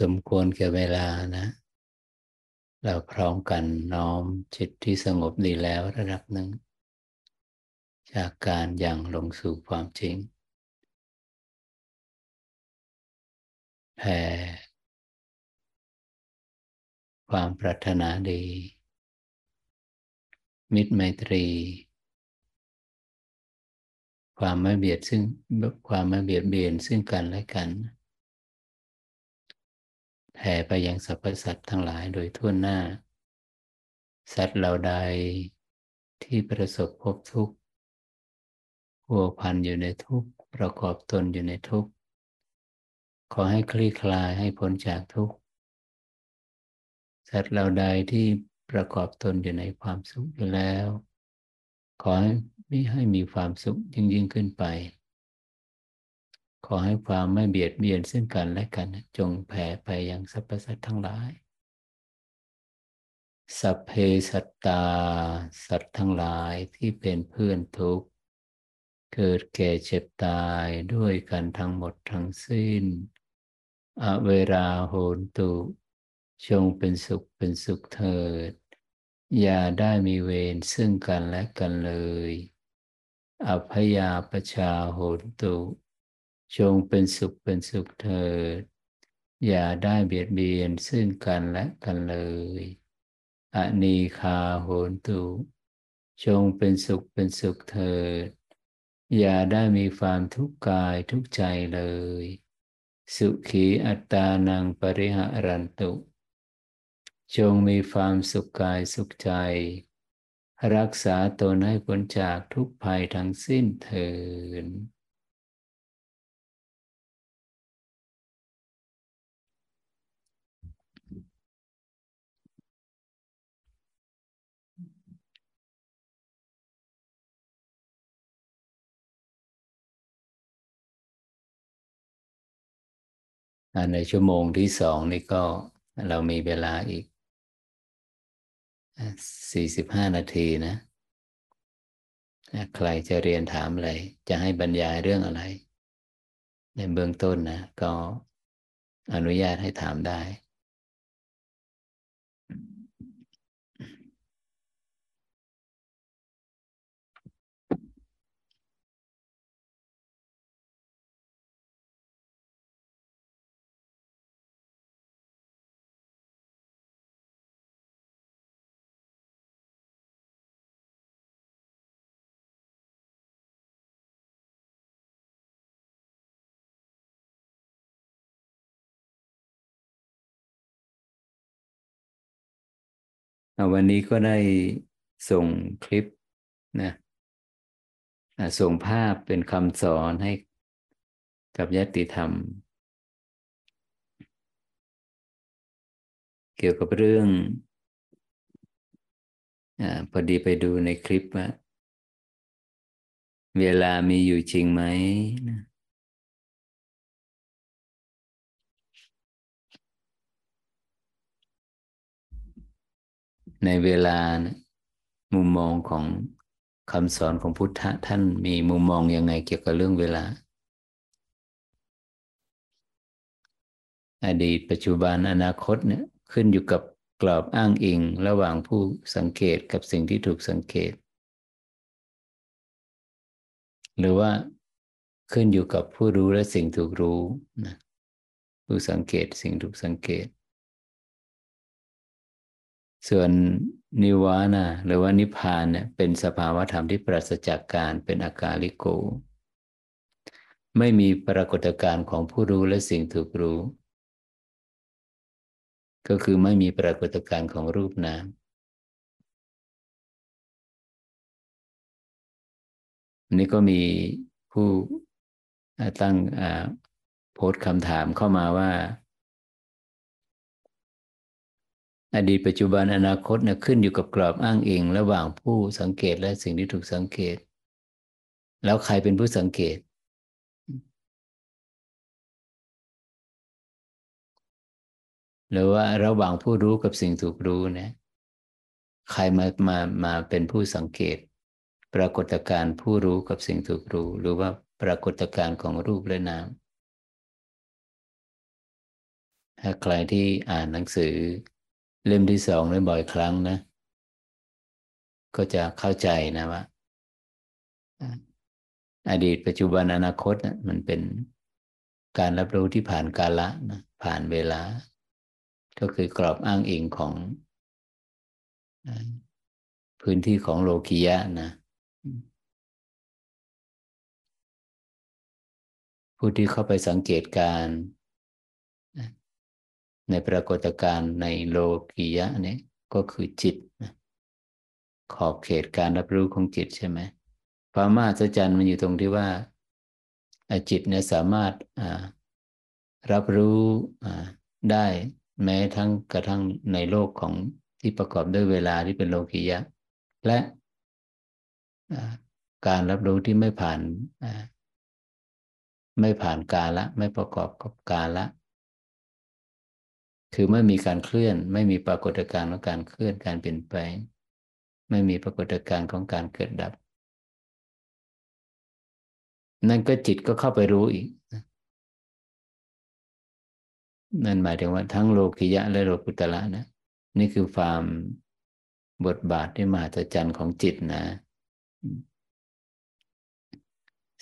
สมควรแก่เวลานะ เราพร้อมกันน้อมจิตที่สงบดีแล้วระดับหนึ่ง จากการยังลงสู่ความจริงแผ่ความปรารถนาดี มิตรไมตรี ความไม่เบียดซึ่งความไม่เบียดเบียนซึ่งกันและกัน แผ่ไปยังสรรพสัตว์ทั้งหลายโดยทั่วหน้า สัตว์เหล่าใดที่ประสบพบทุกข์หัวพันอยู่ในทุกข์ประกอบตนอยู่ในทุกข์ขอให้คลี่คลายให้พ้นจากทุกข์สัตว์เหล่าใดที่ประกอบตนอยู่ในความสุขอยู่แล้ว ขอให้ไม่ให้มีความสุขยิ่งยิ่งขึ้นไป ขอให้ความไม่เบียดเบียนซึ่งกันและกัน จงแผ่ไปยังสรรพสัตว์ทั้งหลาย สัพเพสัตตา สัตว์ทั้งหลายที่เป็นเพื่อนทุกข์ เกิดแก่เจ็บตายด้วยกันทั้งหมดทั้งสิ้น อเวราโหนตุ จงเป็นสุขเป็นสุขเถิด อย่าได้มีเวรซึ่งกันและกันเลย อภยาปชาโหนตุ จงเป็นสุขเป็นสุขเถิด อย่าได้เบียดเบียนซึ่งกันและกันเลย อนีคาโหนตุ จงเป็นสุขเป็นสุขเถิด อย่าได้มีความทุกข์กายทุกใจเลย สุขีอัตตานังปริหารันตุ จงมีความสุขกายสุขใจ รักษาตนให้พ้นจากทุกภัยทั้งสิ้นเถิด ในชั่วโมงที่สองนี่ก็เรามีเวลาอีกสี่สิบห้านาทีนะ ใครจะเรียนถามอะไร จะให้บรรยายเรื่องอะไร ในเบื้องต้นนะ ก็อนุญาตให้ถามได้ วันนี้ก็ได้ส่งคลิปนะส่งภาพเป็นคำสอนให้กับยติธรรม เกี่ยวกับเรื่องอพอดีไปดูในคลิปว่าเวลามีอยู่จริงไหมนะ ในเวลามุมมองของคำสอนของพุทธะท่านมีมุมมองยังไงเกี่ยวกับเรื่องเวลา อดีตปัจจุบันอนาคตเนี่ยขึ้นอยู่กับกรอบอ้างอิงระหว่างผู้สังเกตกับสิ่งที่ถูกสังเกต หรือว่าขึ้นอยู่กับผู้รู้และสิ่งถูกรู้นะผู้สังเกตสิ่งถูกสังเกต ส่วนนิวานะหรือว่านิพพานเนี่ยเป็นสภาวธรรมที่ปราศจากการเป็นอากาลิโก ไม่มีปรากฏการณ์ของผู้รู้และสิ่งถูกรู้ ก็คือไม่มีปรากฏการณ์ของรูปนามนี่ก็มีผู้ตั้งโพสต์คำถามเข้ามาว่า อดีตปัจจุบันอนาคตนะขึ้นอยู่กับกรอบอ้างอิงระหว่างผู้สังเกตและสิ่งที่ถูกสังเกต แล้วใครเป็นผู้สังเกต หรือว่าระหว่างผู้รู้กับสิ่งถูกรู้นะ ใครมามามาเป็นผู้สังเกต ปรากฏการณ์ผู้รู้กับสิ่งถูกรู้ หรือว่าปรากฏการณ์ของรูปและนามถ้าใครที่อ่านหนังสือ เล่มที่สองได้บ่อยครั้งนะ ก็จะเข้าใจนะว่าอดีตปัจจุบันอนาคตนะมันเป็นการรับรู้ที่ผ่านกาละนะผ่านเวลา ก็คือกรอบอ้างอิงของพื้นที่ของโลกียะนะผู้ที่เข้าไปสังเกตการ ในปรากฏการณ์ในโลกียะนี่ก็คือจิต ขอบเขตการรับรู้ของจิตใช่ไหมความมหัศจรรย์มันอยู่ตรงที่ว่าจิตเนี่ยสามารถรับรู้ได้แม้ทั้งกระทั่งในโลกของที่ประกอบด้วยเวลาที่เป็นโลกียะ และการรับรู้ที่ไม่ผ่านไม่ผ่านกาละ ไม่ประกอบกับกาละ คือไม่มีการเคลื่อน ไม่มีปรากฏการณ์ของการเคลื่อนการเปลี่ยนแปลง ไม่มีปรากฏการณ์ของการเกิดดับ นั่นก็จิตก็เข้าไปรู้อีก นั่นหมายถึงว่าทั้งโลกิยะและโลกุตละนะ นี่คือความบทบาทที่มหัศจรรย์ของจิตนะ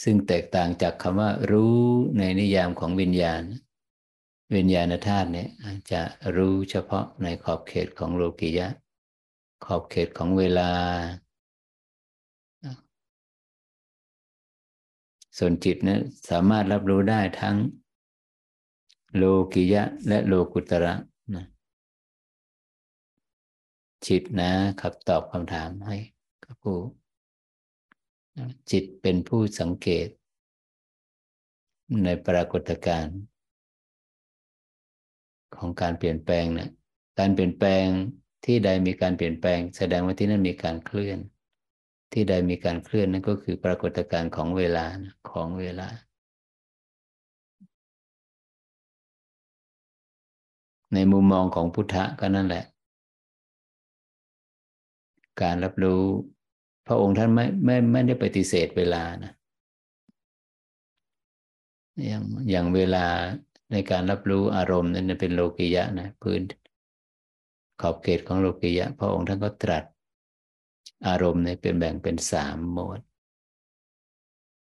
ซึ่งแตกต่างจากคำว่ารู้ในนิยามของวิญญาณ วิญญาณธาตุเนี่ยจะรู้เฉพาะในขอบเขตของโลกิยะ ขอบเขตของเวลา ส่วนจิตนะสามารถรับรู้ได้ทั้งโลกิยะ และโลกุตระนะจิตนะครับตอบคำถามให้กับผู้จิตเป็นผู้สังเกตในปรากฏการณ์ ของการเปลี่ยนแปลงเนะการเปลี่ยนแปลงที่ใดมีการเปลี่ยนแปลง แสดงว่าที่นั่นมีการเคลื่อน ที่ใดมีการเคลื่อนนั่นก็คือปรากฏการณ์ของเวลาของเวลา ในมุมมองของพุทธะก็นั่นแหละ การรับรู้ พระองค์ท่านไม่ไม่ไม่ได้ปฏิเสธเวลานะอย่างอย่างเวลา ในการรับรู้อารมณ์นั้นเป็นโลกิยะนะพื้นขอบเขตของโลกิยะ พระองค์ท่านก็ตรัส อารมณ์เนี่ยเป็นแบ่งเป็นสามโหมด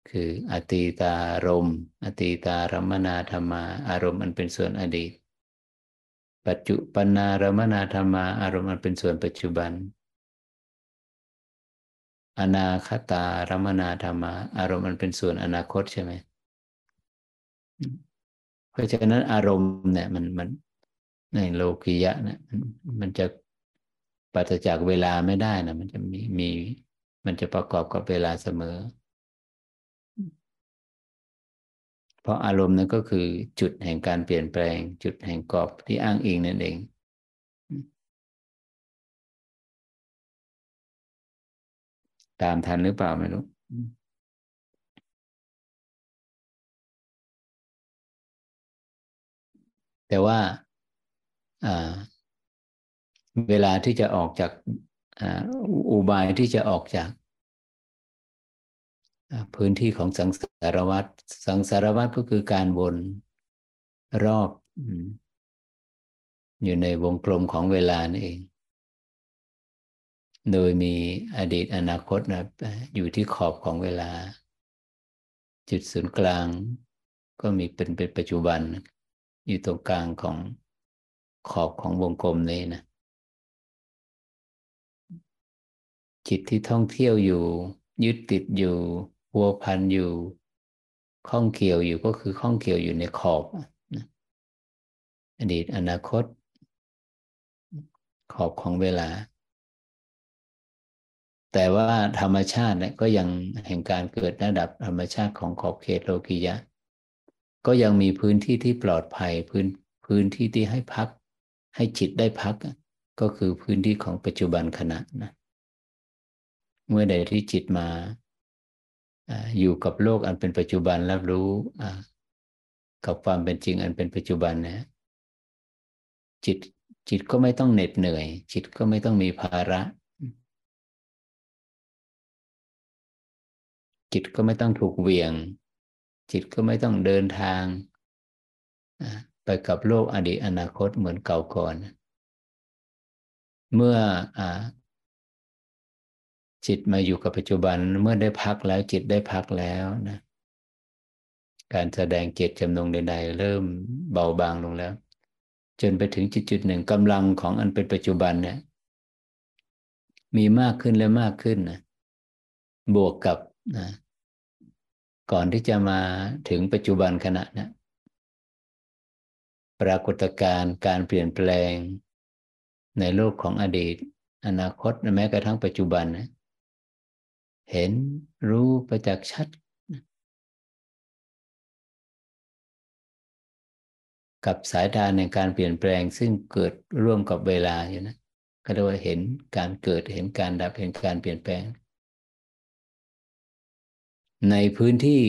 คืออตีตารมอตีตารมนาธรรมา อารมณ์อันเป็นส่วนอดีต ปัจจุปนารมนาธรรมา อารมณ์อันเป็นส่วนปัจจุบัน อนาคตารมนาธรรมา อารมณ์มันเป็นส่วนอนาคตใช่ไหม เพราะฉะนั้นอารมณ์เนี่ย มันมันในโลกิยะเนี่ยมันจะปัจจากเวลาไม่ได้นะมันจะมีมี มันจะประกอบกับเวลาเสมอ เพราะอารมณ์นั้นก็คือจุดแห่งการเปลี่ยนแปลง จุดแห่งกรอบที่อ้างอิงนั่นเองตามทันหรือเปล่าไม่รู้ แต่ว่าเวลาที่จะออกจากอุบายที่จะออกจากพื้นที่ของสังสารวัตรสังสารวัตรก็คือการวนรอบ อยู่ในวงกลมของเวลานั่นเอง โดยมีอดีตอนาคตนะอยู่ที่ขอบของเวลา จุดศูนย์กลางก็มีเป็นเป็นปัจจุบัน อยู่ตรงกลางของขอบของวงกลมนี้นะ จิตที่ท่องเที่ยวอยู่ ยึดติดอยู่วัวพันอยู่ข้องเกี่ยวอยู่ก็คือข้องเกี่ยวอยู่ในขอบอดีตอนาคต ขอบของเวลา แต่ว่าธรรมชาติเนี่ยก็ยังแห่งการเกิดระดับธรรมชาติของขอบเขตโลกิยะ ก็ยังมีพื้นที่ที่ปลอดภัยพื้นพื้นที่ที่ให้พัก ให้จิตได้พัก ก็คือพื้นที่ของปัจจุบันขณะนะเมื่อใดที่จิตมาอยู่กับโลกอันเป็นปัจจุบันรับรู้กับความเป็นจริงอันเป็นปัจจุบันนะจิตจิตก็ไม่ต้องเหน็ดเหนื่อย จิตก็ไม่ต้องมีภาระ จิตก็ไม่ต้องถูกเวียง จิตก็ไม่ต้องเดินทางไปกับโลกอดีตอนาคตเหมือนเก่าก่อน เมื่ออจิตมาอยู่กับปัจจุบันเมื่อได้พักแล้วจิตได้พักแล้วนะ การแสดงเจตจำนงใดๆ เริ่มเบาบางลงแล้ว จนไปถึงจุดจุดหนึ่งกำลังของอันเป็นปัจจุบันเนี่ย มีมากขึ้นและมากขึ้นนะบวกกับนะ ก่อนที่จะมาถึงปัจจุบันขณะนะปรากฏการณ์การเปลี่ยนแปลง ในโลกของอดีต อนาคตแม้กระทั่งปัจจุบันนะเห็นรู้ประจักษ์ชัด กับสายตาในการเปลี่ยนแปลงซึ่งเกิดร่วมกับเวลาอยู่นะก็เรียกว่าเห็นการเกิดเห็นการดับเห็นการเปลี่ยนแปลง ในพื้นที่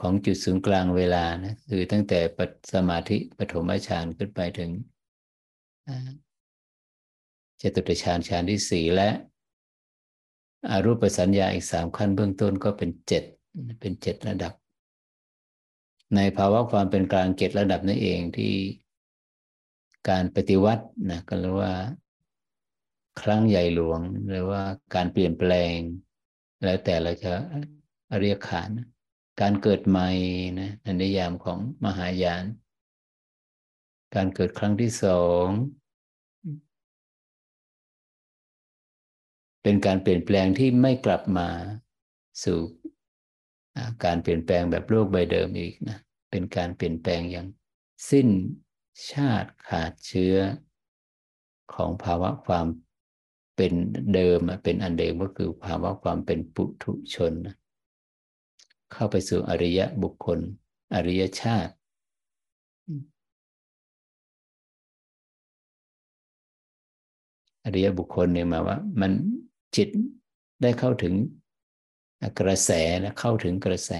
ของจุดศูนย์กลางเวลานะคือตั้งแต่ปสมาธิปฐมฌานขึ้นไปถึงจตุตฌานฌานที่สี่และอารูปสัญญาอีกสามขั้นเบื้องต้นก็เป็นเจ็ดเป็นเจ็ดระดับ ในภาวะความเป็นกลางเจ็ดระดับนั่นเองที่การปฏิวัตินะก็เรียกว่า ครั้งใหญ่หลวงหรือว่าการเปลี่ยนแปลง แล้วแต่เราจะ เรียกขานการเกิดใหม่นะในนิยามของมหายาน การเกิดครั้งที่สองเป็นการเปลี่ยนแปลงที่ไม่กลับมาสู่การเปลี่ยนแปลงแบบโลกใบเดิมอีกนะ เป็นการเปลี่ยนแปลงอย่าง สิ้นชาติขาดเชื้อของภาวะความเป็นเดิมเป็นอันเดิมก็คือภาวะความเป็นปุถุชน เข้าไปสู่อริยะบุคคล อริยชาติ อริยบุคคลเนี่ยมาว่า มันจิตได้เข้าถึงกระแสนะเข้าถึงกระแส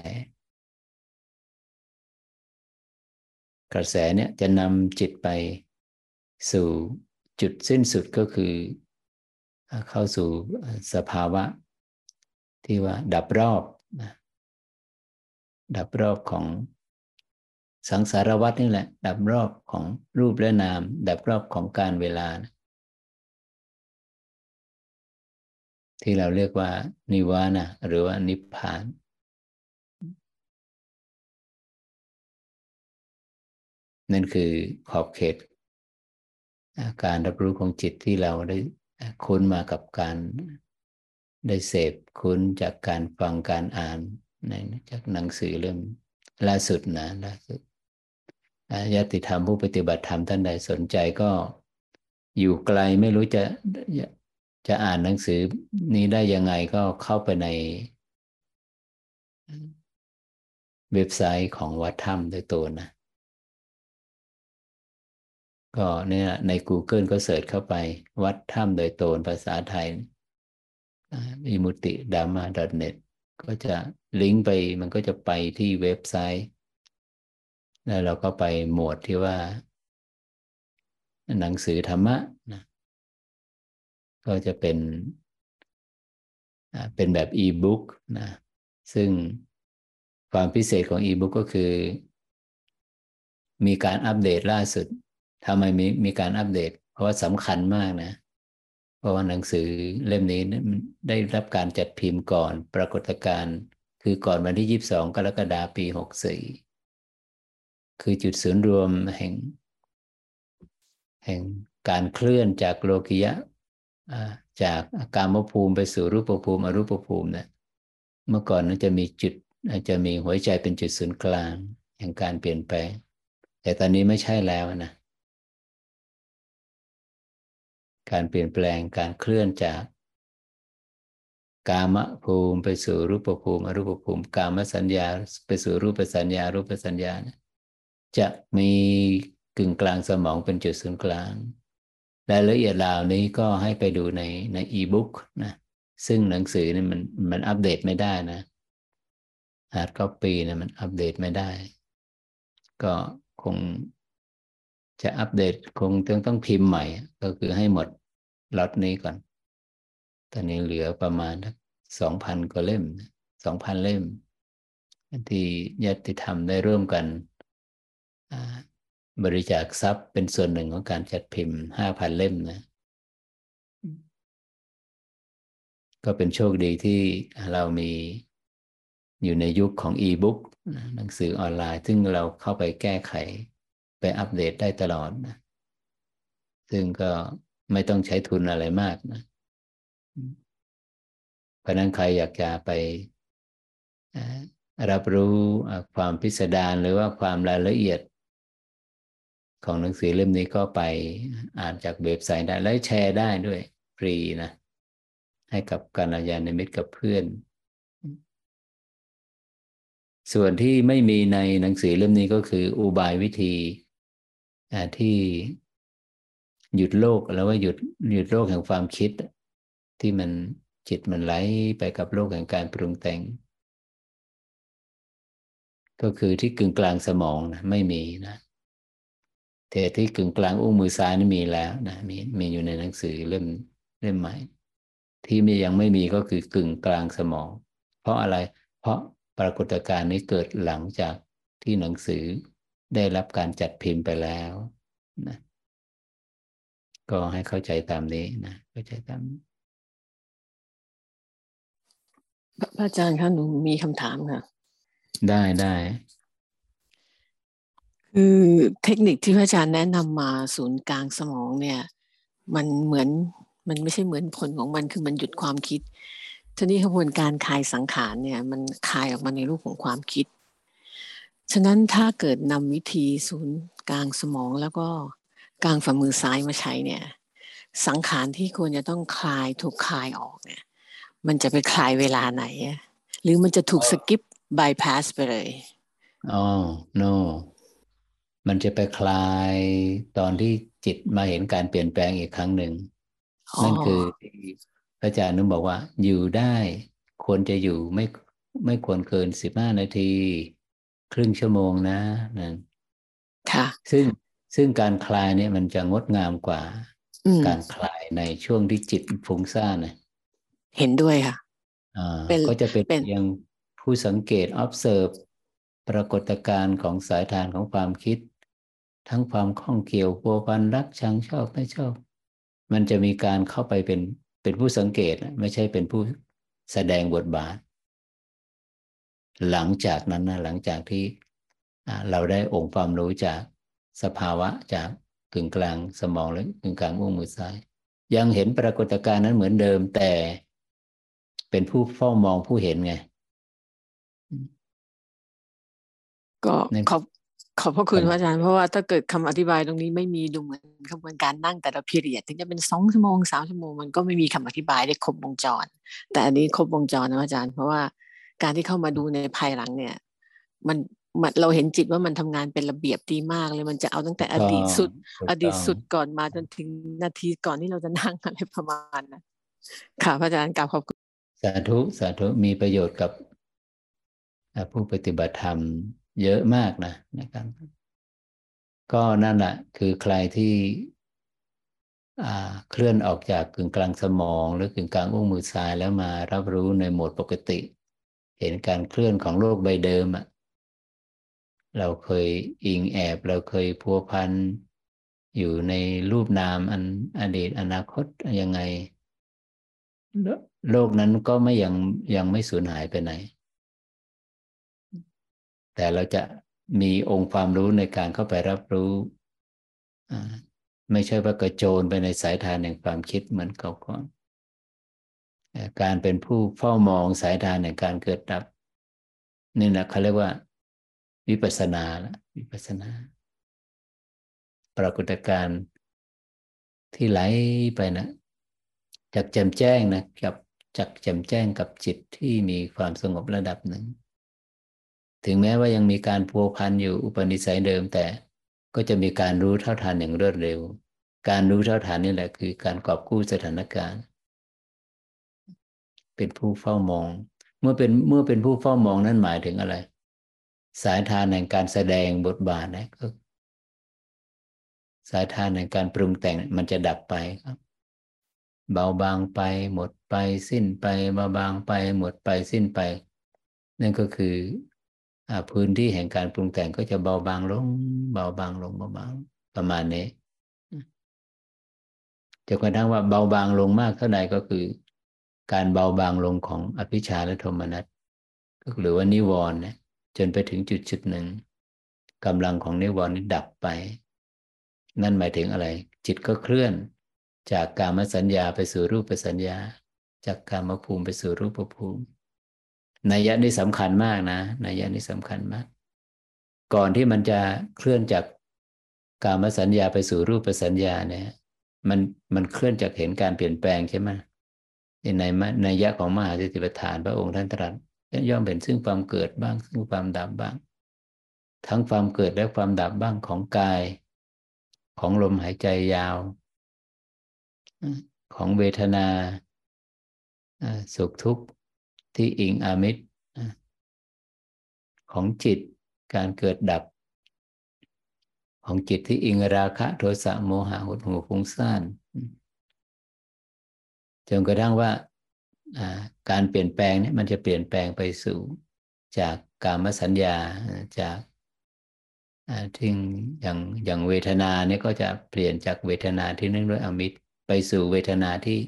กระแสเนี่ยจะนำจิตไปสู่จุดสิ้นสุดก็คือ เข้าสู่สภาวะที่ว่าดับรอบนะ ดับรอบของสังสารวัฏนี่แหละ ดับรอบของรูปและนาม ดับรอบของการเวลา ที่เราเรียกว่า นิวานะหรือว่านิพพาน นั่นคือขอบเขต การรับรู้ของจิตที่เราได้คุ้นมากับการได้เสพคุ้นจากการฟังการอ่าน ในจากหนังสือเรื่องล่าสุดนะล่าสุดญาติธรรมผู้ปฏิบัติธรรมท่านใดสนใจก็อยู่ไกลไม่รู้จะจะอ่านหนังสือนี้ได้ยังไงก็เข้าไปใน เว็บไซต์ของวัดถ้ำโดยตัวนะ ก็เนี่ยใน Google ก็เสิร์ชเข้าไปวัดถ้ำโดยตนภาษาไทยมีมุติดามา .net ก็จะลิงก์ไปมันก็จะไปที่เว็บไซต์ แล้วเราก็ไปหมวดที่ว่า หนังสือธรรมะนะก็จะเป็นเป็นแบบอีบุ๊กนะซึ่งความพิเศษของอีบุ๊กก็คือ มีการอัปเดตล่าสุดทำไมมีมีการอัปเดต เพราะว่าสำคัญมากนะ เพราะว่าหนังสือเล่มนี้ได้รับการจัดพิมพ์ก่อนปรากฏการณ์คือก่อนวันที่ 22 กรกฎาคมปี 64 คือจุดศูนย์รวมแห่ง แห่งการเคลื่อนจากโลกิยะจากการมภูมิไปสู่รูปภูมิอรูปภูมินี่ยเมื่อก่อนนั้นจะมีจุดจะมีหัวใจเป็นจุดศูนย์กลางแห่งการเปลี่ยนแปลงแต่ตอนนี้ไม่ใช่แล้วนะ การเปลี่ยนแปลงการเคลื่อนจาก กามภูมิไปสู่รูปภูมิอรูปภูมิ กามสัญญา ไปสู่รูปสัญญา รูปสัญญา จะมีกึ่งกลางสมองเป็นจุดศูนย์กลางรายละเอียดเหล่านี้ก็ให้ไปดูในในอีบุ๊กนะ ซึ่งหนังสือนี่มันมันอัปเดตไม่ได้นะ hard copy นะมันอัปเดตไม่ได้ ก็คง จะอัปเดตคงต้องต้องพิมพ์ใหม่ ก็คือให้หมดล็อตนี้ก่อน ตอนนี้เหลือประมาณสองพันกว่าเล่มสองพันเล่ม ที่ญาติธรรมได้ร่วมกันบริจาคทรัพย์เป็นส่วนหนึ่งของการจัดพิมพ์ห้าพันเล่มนะ ก็เป็นโชคดีที่เรามีอยู่ในยุคของอีบุ๊กหนังสือออนไลน์ ซึ่งเราเข้าไปแก้ไข ไปอัปเดตได้ตลอดนะซึ่งก็ไม่ต้องใช้ทุนอะไรมากนะเพราะนั้นใครอยากจะไปรับรู้ความพิสดารหรือว่าความรายละเอียด ของหนังสือเล่มนี้ก็ไปอ่านจากเว็บไซต์ได้และแชร์ได้ด้วยฟรีนะ ให้กับการยานมิตรกับเพื่อน ส่วนที่ไม่มีในหนังสือเล่มนี้ก็คืออุบายวิธี ที่หยุดโลกแล้วว่าหยุดหยุดโลกแห่งความคิด ที่มันจิตมันไหลไปกับโลกแห่งการปรุงแต่ง ก็คือที่กึ่งกลางสมองนะไม่มีนะแต่ที่กึ่งกลางอุ้งมือซ้ายนี่มีแล้วนะมีมีอยู่ในหนังสือเล่มเล่มใหม่ ที่มียังไม่มีก็คือกึ่งกลางสมอง เพราะอะไรเพราะปรากฏการณ์นี้เกิดหลังจากที่หนังสือ ได้รับการจัดพิมพ์ไปแล้วนะก็ให้เข้าใจตามนี้นะเข้าใจตามพระอาจารย์คะหนูมีคำถามค่ะ ได้ได้คือเทคนิคที่พระอาจารย์แนะนำมาศูนย์กลางสมองเนี่ย มันเหมือนมันไม่ใช่เหมือนผลของมันคือมันหยุดความคิดทีนี้กระบวนการคลายสังขารเนี่ย มันคลายออกมาในรูปของความคิด ฉะนั้นถ้าเกิดนำวิธีศูนย์กลางสมองแล้วก็กลางฝ่ามือซ้ายมาใช้เนี่ย สังขารที่ควรจะต้องคลายถูกคลายออกเนี่ย มันจะไปคลายเวลาไหน หรือมันจะถูกสกิปบายพาสไปเลยอ๋อ no มันจะไปคลายตอนที่จิตมาเห็นการเปลี่ยนแปลงอีกครั้งหนึ่ง นั่นคือพระอาจารย์นึกบอกว่า อยู่ได้ควรจะอยู่ไม่ไม่ควรเกินสิบห้านาที ครึ่งชั่วโมงนะนั่นค่ะ ซึ่งซึ่งการคลายเนี่ยมันจะงดงามกว่า การคลายในช่วงที่จิตฟุ้งซ่านนะเห็นด้วยค่ะอ่าก็จะเป็นยังผู้สังเกต observe ปรากฏการณ์ของสายทานของความคิด ทั้งความข้องเกี่ยวพัวพันรักชังชอบไม่ชอบ มันจะมีการเข้าไปเป็นเป็นผู้สังเกต ไม่ใช่เป็นผู้แสดงบทบาท หลังจากนั้นนะหลังจากที่เราได้องค์ความรู้จากสภาวะจากกึ่งกลางสมองหรือกึ่งกลางอุ้งมือซ้าย ยังเห็นปรากฏการณ์นั้นเหมือนเดิมแต่เป็นผู้เฝ้ามองผู้เห็นไง ก็ขอบขอบพระคุณพระอาจารย์เพราะว่าถ้าเกิดคำอธิบายตรงนี้ไม่มีดูเหมือนกระบวนการนั่งแต่ละพีเรียดถึงจะเป็นสองชั่วโมงสามชั่วโมงมันก็ไม่มีคำอธิบายได้ครบวงจร แต่อันนี้ครบวงจรนะอาจารย์ เพราะว่า การที่เข้ามาดูในภายหลังเนี่ย มันเราเห็นจิตว่ามันทำงานเป็นระเบียบดีมากเลยมันจะเอาตั้งแต่อดีตสุด อดีตสุดก่อนมาจนถึงนาทีก่อนที่เราจะนั่งอะไรประมาณนั้นค่ะพระอาจารย์กล่าวขอบคุณสาธุสาธุมีประโยชน์กับผู้ปฏิบัติธรรมเยอะมากนะนะครับก็นั่นแหละคือใครที่เคลื่อนออกจากกึ่งกลางสมอง หรือกึ่งกลางอุ้งมือซ้ายแล้วมารับรู้ในโหมดปกติ เห็นการเคลื่อนของโลกใบเดิมอะเราเคยอิงแอบ เราเคยพัวพันอยู่ในรูปนามอันอดีตอนาคตยังไง โลกนั้นก็ไม่ยังยังไม่สูญหายไปไหน แต่เราจะมีองค์ความรู้ในการเข้าไปรับรู้ ไม่ใช่ว่ากระโจนไปในสายทานแห่งความคิดเหมือนเก่าก่อน การเป็นผู้เฝ้ามองสายทาในการเกิดดับนี่นะเขาเรียกว่า วิปัสนาละวิปัสนา ปรากฏการณ์ที่ไหลไปนะจากแจ่มแจ้งนะกับจากแจ่มแจ้งกับจิตที่มีความสงบระดับหนึ่ง ถึงแม้ว่ายังมีการพัวพันอยู่อุปนิสัยเดิม แต่ก็จะมีการรู้เท่าทันอย่างรวดเร็ว การรู้เท่าทันนี่แหละคือการกอบกู้สถานการณ์ เป็นผู้เฝ้ามอง เมื่อเป็นเมื่อเป็นผู้เฝ้ามองนั้นหมายถึงอะไร สายทานแห่งการแสดงบทบาทนะก็สายทานแห่งการปรุงแต่งมันจะดับไปครับ เบาบางไป หมดไป สิ้นไปเบาบางไป หมดไปสิ้นไป นั่นก็คือพื้นที่แห่งการปรุงแต่งก็จะเบาบางลง เบาบางลงเบาบางประมาณนี้จะกระทั่งว่าเบาบางลงมากเท่าใดก็คือ การเบาบางลงของอภิชาและโทมนัสก็หรือว่านิวรณ์เนี่ยจนไปถึงจุดจุดหนึ่งกำลังของนิวรณ์นี้ดับไป นั่นหมายถึงอะไร จิตก็เคลื่อน จากกามสัญญาไปสู่รูปสัญญา จากกามภูมิไปสู่รูปภูมินัยยะนี่สำคัญมากนะนัยยะนี่สำคัญมาก ก่อนที่มันจะเคลื่อนจากกามสัญญาไปสู่รูปสัญญาเนี่ย มันมันเคลื่อนจากเห็นการเปลี่ยนแปลงใช่ไหม ในในยะของมหาสติปัฏฐานพระองค์ท่านตรัสย่อมเห็นซึ่งความเกิดบ้าง ซึ่งความดับบ้าง ทั้งความเกิดและความดับบ้างของกาย ของลมหายใจยาว ของเวทนาสุขทุกข์ที่อิงอามิตรของจิตการเกิดดับ ของจิตที่อิงราคะโทสะโมหะหดหูฟุ้งซ่าน จนกระทั่งว่าการเปลี่ยนแปลงเนี่ยมันจะเปลี่ยนแปลงไปสู่จากกามสัญญาจากทิ้งอย่างอย่างเวทนาเนี่ยก็จะเปลี่ยนจากเวทนาที่เนื่องด้วยอมิตร ไปสู่เวทนาที่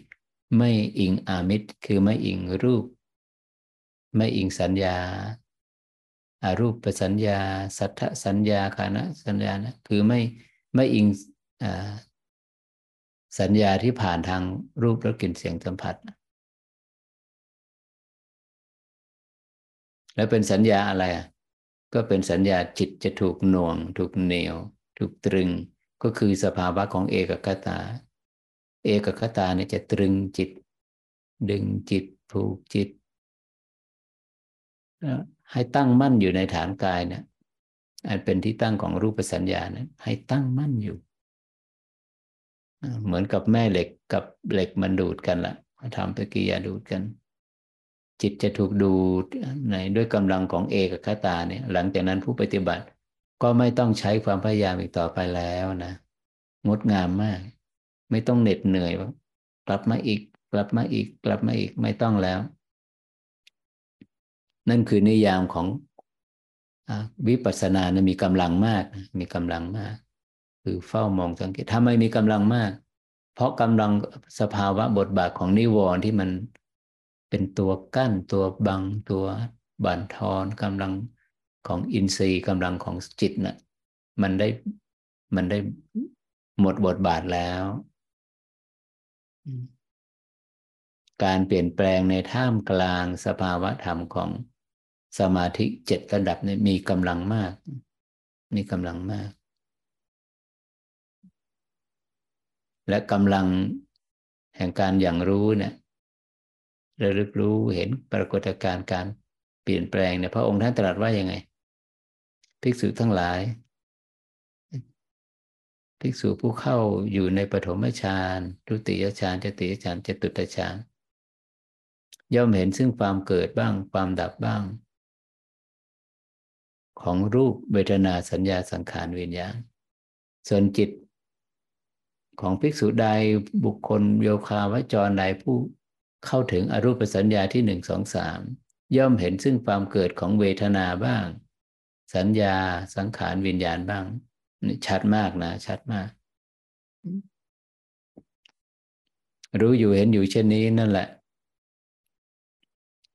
ไม่อิงอามิตร คือไม่อิงรูป ไม่อิงสัญญาอารูปสัญญา สัทธสัญญาคานะสัญญานะคือไม่ไม่อิง สัญญาที่ผ่านทางรูปรสกลิ่นเสียงสัมผัส แล้วเป็นสัญญาอะไร ก็เป็นสัญญาจิตจะถูกหน่วง ถูกเหนียว ถูกตรึง ก็คือสภาวะของเอกคตา เอกคตาเนี่ยจะตรึงจิต ดึงจิตผูกจิต ให้ตั้งมั่นอยู่ในฐานกายเนี่ยอันเป็นที่ตั้งของรูปสัญญานะให้ตั้งมั่นอยู่ เหมือนกับแม่เหล็กกับเหล็กมันดูดกันละทำปฏิกิริยาดูดกัน จิตจะถูกดูดในด้วยกำลังของเอกคตาเนี่ย หลังจากนั้นผู้ปฏิบัติ ก็ไม่ต้องใช้ความพยายามอีกต่อไปแล้วนะ งดงามมาก ไม่ต้องเหน็ดเหนื่อยกลับมาอีก กลับมาอีก กลับมาอีกไม่ต้องแล้ว นั่นคือนิยามของวิปัสสนานะมีกำลังมาก มีกำลังมาก คือเฝ้ามองสังเกตถ้าไม่มีกำลังมาก เพราะกำลังสภาวะบทบาทของนิวรณ์ที่มันเป็นตัวกั้นตัวบังตัวบั่นทอนกำลังของอินทรีย์กำลังของจิตนะ่ะมันได้มันได้หมดบทบาทแล้ว การเปลี่ยนแปลงในท่ามกลางสภาวะธรรมของสมาธิเจ็ดระดับนี้มีกำลังมาก มีกำลังมาก และกำลังแห่งการอย่างรู้เนี่ยระลึกรู้เห็นปรากฏการณ์การเปลี่ยนแปลงเนี่ยพระองค์ท่านตรัสว่ายังไง ภิกษุทั้งหลาย ภิกษุผู้เข้าอยู่ในปฐมฌานทุติยฌานจติยฌานจตุตฌานย่อมเห็นซึ่งความเกิดบ้างความดับบ้าง ของรูปเวทนาสัญญาสังขารวิญญาณส่วนจิต ของภิกษุใดบุคคลโยคาวจรใดผู้เข้าถึงอรูปสัญญาที่หนึ่งสองสามย่อมเห็นซึ่งความเกิดของเวทนาบ้าง สัญญาสังขารวิญญาณบ้างนี่ชัดมากนะ ชัดมาก รู้อยู่เห็นอยู่เช่นนี้นั่นแหละ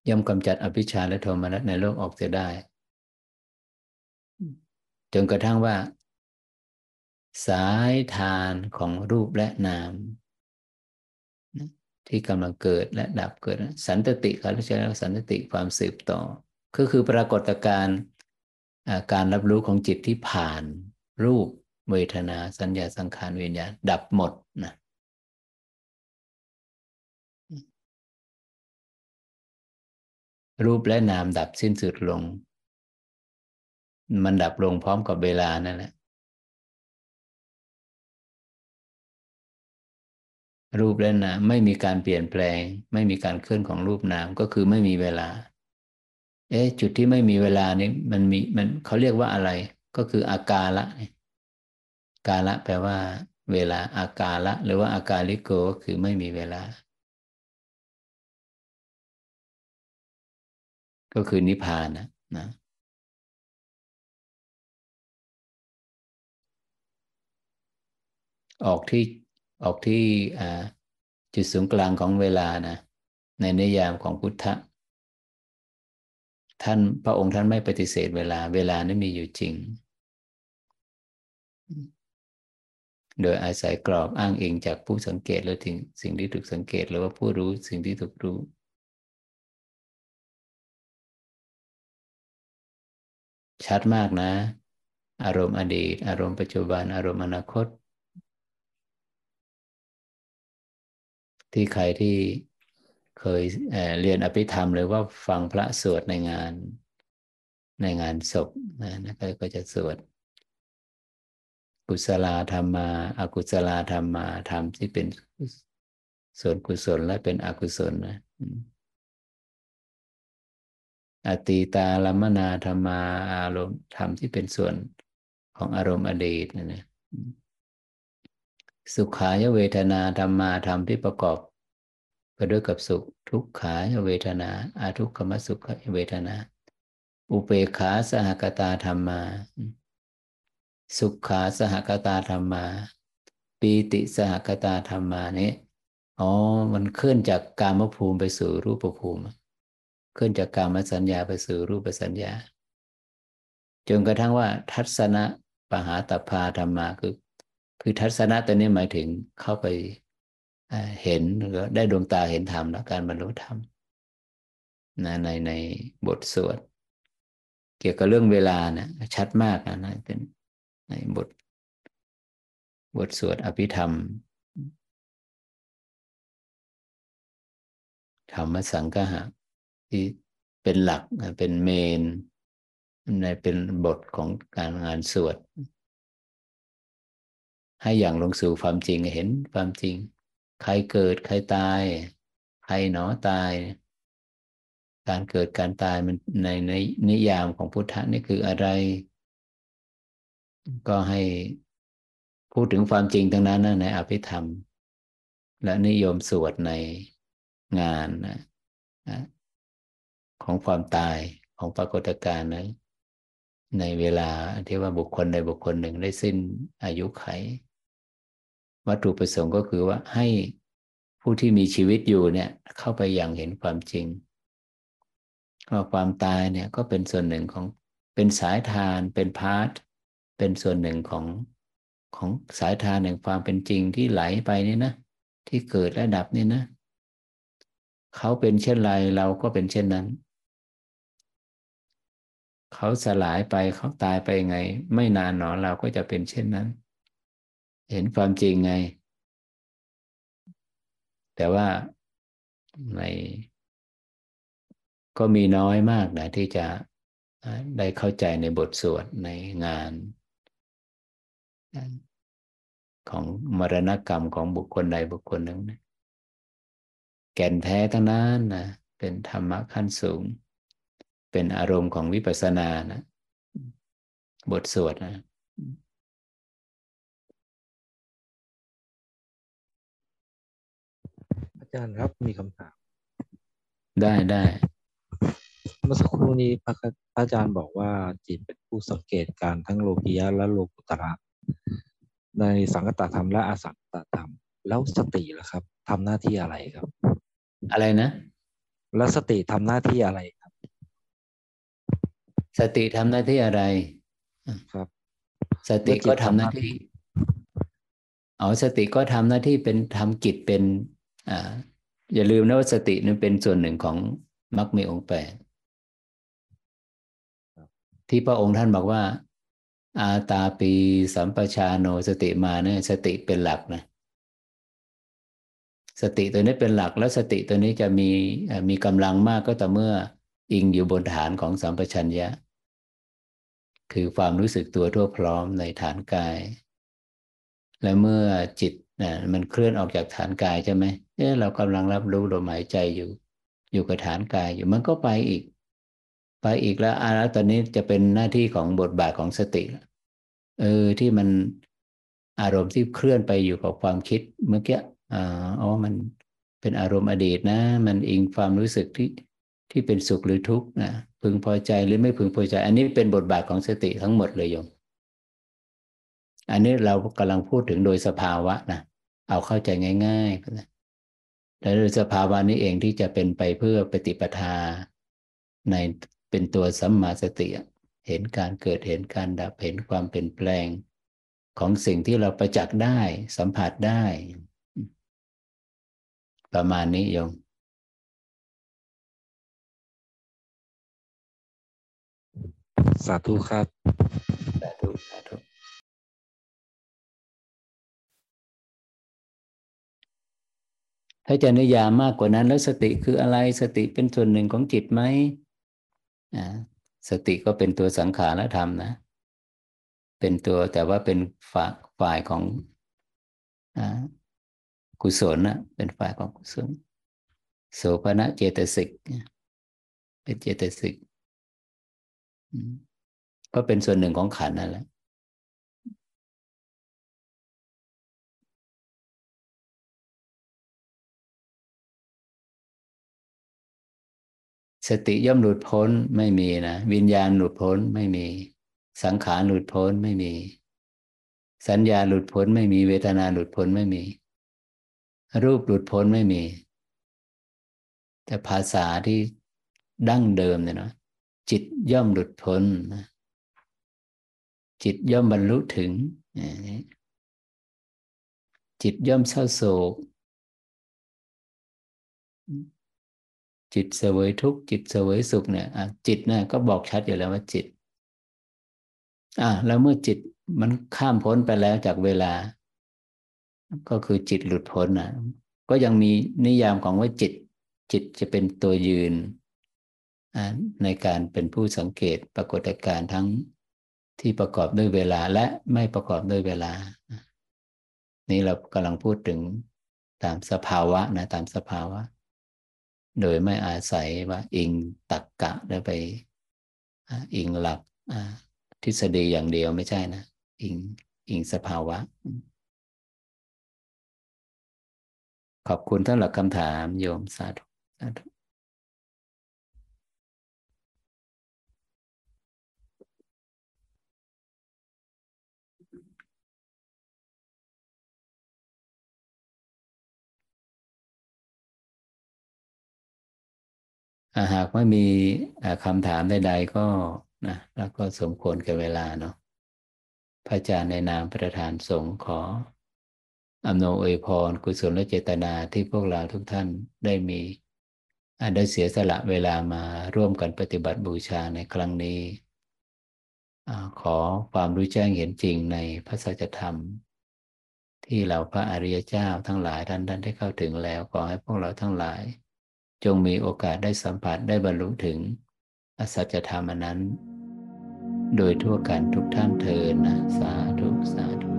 ย่อมกำจัดอภิชาและโทมนัสในโลกออกจะได้จนกระทั่งว่า สายทานของรูปและนามที่กำลังเกิดและดับเกิด สันตติเขาเรียกสันตติความสืบต่อ ก็คือปรากฏการณ์การรับรู้ของจิตที่ผ่าน รูปเวทนาสัญญาสังขารวิญญาณดับหมดนะรูปและนามดับสิ้นสุดลง มันดับลงพร้อมกับเวลานั่นแหละ รูปและนามไม่มีการเปลี่ยนแปลง ไม่มีการเคลื่อนของรูปนามก็คือไม่มีเวลา เอ๊จุดที่ไม่มีเวลานี้มันมีมันเขาเรียกว่าอะไร ก็คืออากาละกาละแปลว่า เวลาอากาละ หรือว่าอากาลิโกก็คือไม่มีเวลา ก็คือนิพพานนะนะออกที่ ออกที่จุดศูนย์กลางของเวลานะในนิยามของพุทธะท่านพระองค์ท่านไม่ปฏิเสธเวลา เวลานั้นมีอยู่จริง โดยอาศัยกรอบอ้างอิงจากผู้สังเกตแล้วถึงสิ่งที่ถูกสังเกตหรือว่าผู้รู้สิ่งที่ถูกรู้ ชัดมากนะ อารมณ์อดีต อารมณ์ปัจจุบัน อารมณ์อนาคต ที่ใครที่เคยเเรียนอภิธรรม หรือว่าฟังพระสวดในงานในงานศพนะนะก็จะสวด กุศลธรรมมาอากุศลธรรมมาธรรมที่เป็นส่วนกุศลและเป็นอกุศลนะอตีตาลัมนาธรรมาอารมณ์ธรรมที่เป็นส่วนของอารมณ์อดีตนะนะ สุขายเวทนาธรรมาธรรมที่ประกอบไปด้วยกับสุข ทุกขายเวทนาอาทุกขมสุขเวทนา อุเปขาสหกตาธรรมา สุขขาสหกตาธรรมา ปีติสหกตาธรรมานี้อ๋อ มันเคลื่อนจากกามภูมิไปสู่รูปภูมิเคลื่อนจากกามสัญญาไปสู่รูปสัญญาจนกระทั่งว่าทัศนะปหาตพาธรรมาคือ คือทัศนะตัวนี้หมายถึงเข้าไปเห็นหรือได้ดวงตาเห็นธรรมแล้วการบรรลุธรรมนะในในบทสวดเกี่ยวกับเรื่องเวลานะชัดมากนะนะเป็นในบท บทสวดอภิธรรมธรรมสังฆะที่เป็นหลักเป็นเมน ในเป็นบทของการงานสวด ให้อย่างลงสู่ความจริงเห็นความจริง ใครเกิดใครตาย ใครหนอตาย การเกิดการตายมันในในนิยามของพุทธะนี่คืออะไร ก็ให้พูดถึงความจริงทั้งนั้นนะในอภิธรรม และนิยมสวดในงานนะของความตายของปรากฏการณ์นั้นในเวลาที่ว่าบุคคลใดบุคคลหนึ่งได้สิ้นอายุไข วัตถุประสงค์ก็คือว่าให้ผู้ที่มีชีวิตอยู่เนี่ย เข้าไปอย่างเห็นความจริงว่าความตายเนี่ยก็เป็นส่วนหนึ่งของเป็นสายทานเป็นพาร์ทเป็นส่วนหนึ่งของของสายทานแห่งความเป็นจริงที่ไหลไปนี่นะที่เกิดและดับนี่นะเขาเป็นเช่นไรเราก็เป็นเช่นนั้น เขาสลายไปเขาตายไปไง ไม่นานหนอเราก็จะเป็นเช่นนั้น เห็นความจริงไง แต่ว่าในก็มีน้อยมากนะที่จะได้เข้าใจในบทสวดในงานของมรณกรรมของบุคคลใดบุคคลหนึ่งนะแก่นแท้ทั้งนั้นนะเป็นธรรมะขั้นสูง เป็นอารมณ์ของวิปัสสนานะ บทสวดนะ จารย์ครับมีคำถาม ได้ได้เมื่อสักครู่นี้พระอาจารย์บอกว่าจิตเป็นผู้สังเกตการทั้งโลกียะและโลกุตระในสังกตธรรมและอสังกตธรรม แล้วสติล่ะครับทำหน้าที่อะไรครับ อะไรนะ แล้วสติทำหน้าที่อะไรครับ สติทำหน้าที่อะไรครับ สติก็ทำหน้าที่อ๋อสติก็ทำหน้าที่เป็นทำกิจเป็น อย่าลืมนะว่าสตินั้นเป็นส่วนหนึ่งของมรรคมีองค์แปดที่พระองค์ท่านบอกว่า อาตาปีสัมปชาโนสติมาเนี่ยสติเป็นหลักนะสติตัวนี้เป็นหลักแล้วสติตัวนี้จะมีมีกำลังมากก็ต่อเมื่ออิงอยู่บนฐานของสัมปชัญญะ คือความรู้สึกตัวทั่วพร้อมในฐานกาย และเมื่อจิต นะมันเคลื่อนออกจากฐานกายใช่ไหมเอ๊ะเรากำลังรับรู้ลมหายใจอยู่ อยู่กับฐานกายอยู่มันก็ไปอีก ไปอีกแล้วอาแล้วตอนนี้จะเป็นหน้าที่ของบทบาทของสติเออที่มันอารมณ์ที่เคลื่อนไปอยู่กับความคิดเมื่อกี้อ่าอ๋อมันเป็นอารมณ์อดีตนะ มันอิงความรู้สึกที่ที่เป็นสุขหรือทุกข์นะพึงพอใจหรือไม่พึงพอใจ อันนี้เป็นบทบาทของสติทั้งหมดเลยโยม อันนี้เรากำลังพูดถึงโดยสภาวะนะ เอาเข้าใจง่ายๆนะและโดยสภาวะนี้เองที่จะเป็นไปเพื่อปฏิปทา ในเป็นตัวสัมมาสติเห็นการเกิดเห็นการดับเห็นความเปลี่ยนแปลง ของสิ่งที่เราประจักษ์ได้สัมผัสได้ ประมาณนี้โยมสาธุครับ ถ้าจะนิยามมากกว่านั้น แล้วสติคืออะไรสติเป็นส่วนหนึ่งของจิตไหมสติก็เป็นตัวสังขารธรรมนะ เป็นตัวแต่ว่าเป็นฝ่ายฝ่ายของอกุศลนะเป็นฝ่ายของกุศลโสภณะเจตสิกเป็นเจตสิกก็เป็นส่วนหนึ่งของขันนั่นแหละ สติย่อมหลุดพ้นไม่มีนะวิญญาณหลุดพ้นไม่มี สังขารหลุดพ้นไม่มี สัญญาหลุดพ้นไม่มีเวทนาหลุดพ้นไม่มี รูปหลุดพ้นไม่มี แต่ภาษาที่ดั้งเดิมเนี่ยนะจิตย่อมหลุดพ้นจิตย่อมบรรลุถึง จิตย่อมเศร้าโศก จิตเสวยทุกจิตเสวยสุขเนี่ยจิตเนี่ยก็บอกชัดอยู่แล้วว่าจิต อ่าแล้วเมื่อจิตมันข้ามพ้นไปแล้วจากเวลา ก็คือจิตหลุดพ้นนะก็ยังมีนิยามของว่าจิต จิตจะเป็นตัวยืนในการเป็นผู้สังเกตปรากฏการณ์ทั้งที่ประกอบด้วยเวลาและไม่ประกอบด้วยเวลา นี่เรากำลังพูดถึงตามสภาวะนะตามสภาวะ โดยไม่อาศัยว่าอิงตักกะหรือไปอิงหลักทฤษฎีอย่างเดียวไม่ใช่นะ อิงอิงสภาวะ ขอบคุณท่านหลักคำถามโยมสาธุสาธุ หากไม่มีคำถามใดๆก็นะแล้วก็สมควรกับเวลาเนาะพระอาจารย์ในนามประธานสงฆ์ขออำนวยอวยพรกุศลและเจตนาที่พวกเราทุกท่านได้มีได้เสียสละเวลามาร่วมกันปฏิบัติบูชาในครั้งนี้ ขอความรู้แจ้งเห็นจริงในพระสัจธรรม ที่เราพระอริยเจ้าทั้งหลายท่านท่านได้เข้าถึงแล้วขอให้พวกเราทั้งหลาย จงมีโอกาสได้สัมผัสได้บรรลุถึง อสัจธรรมนั้น โดยทั่วกันทุกท่านเทินนะ สาธุ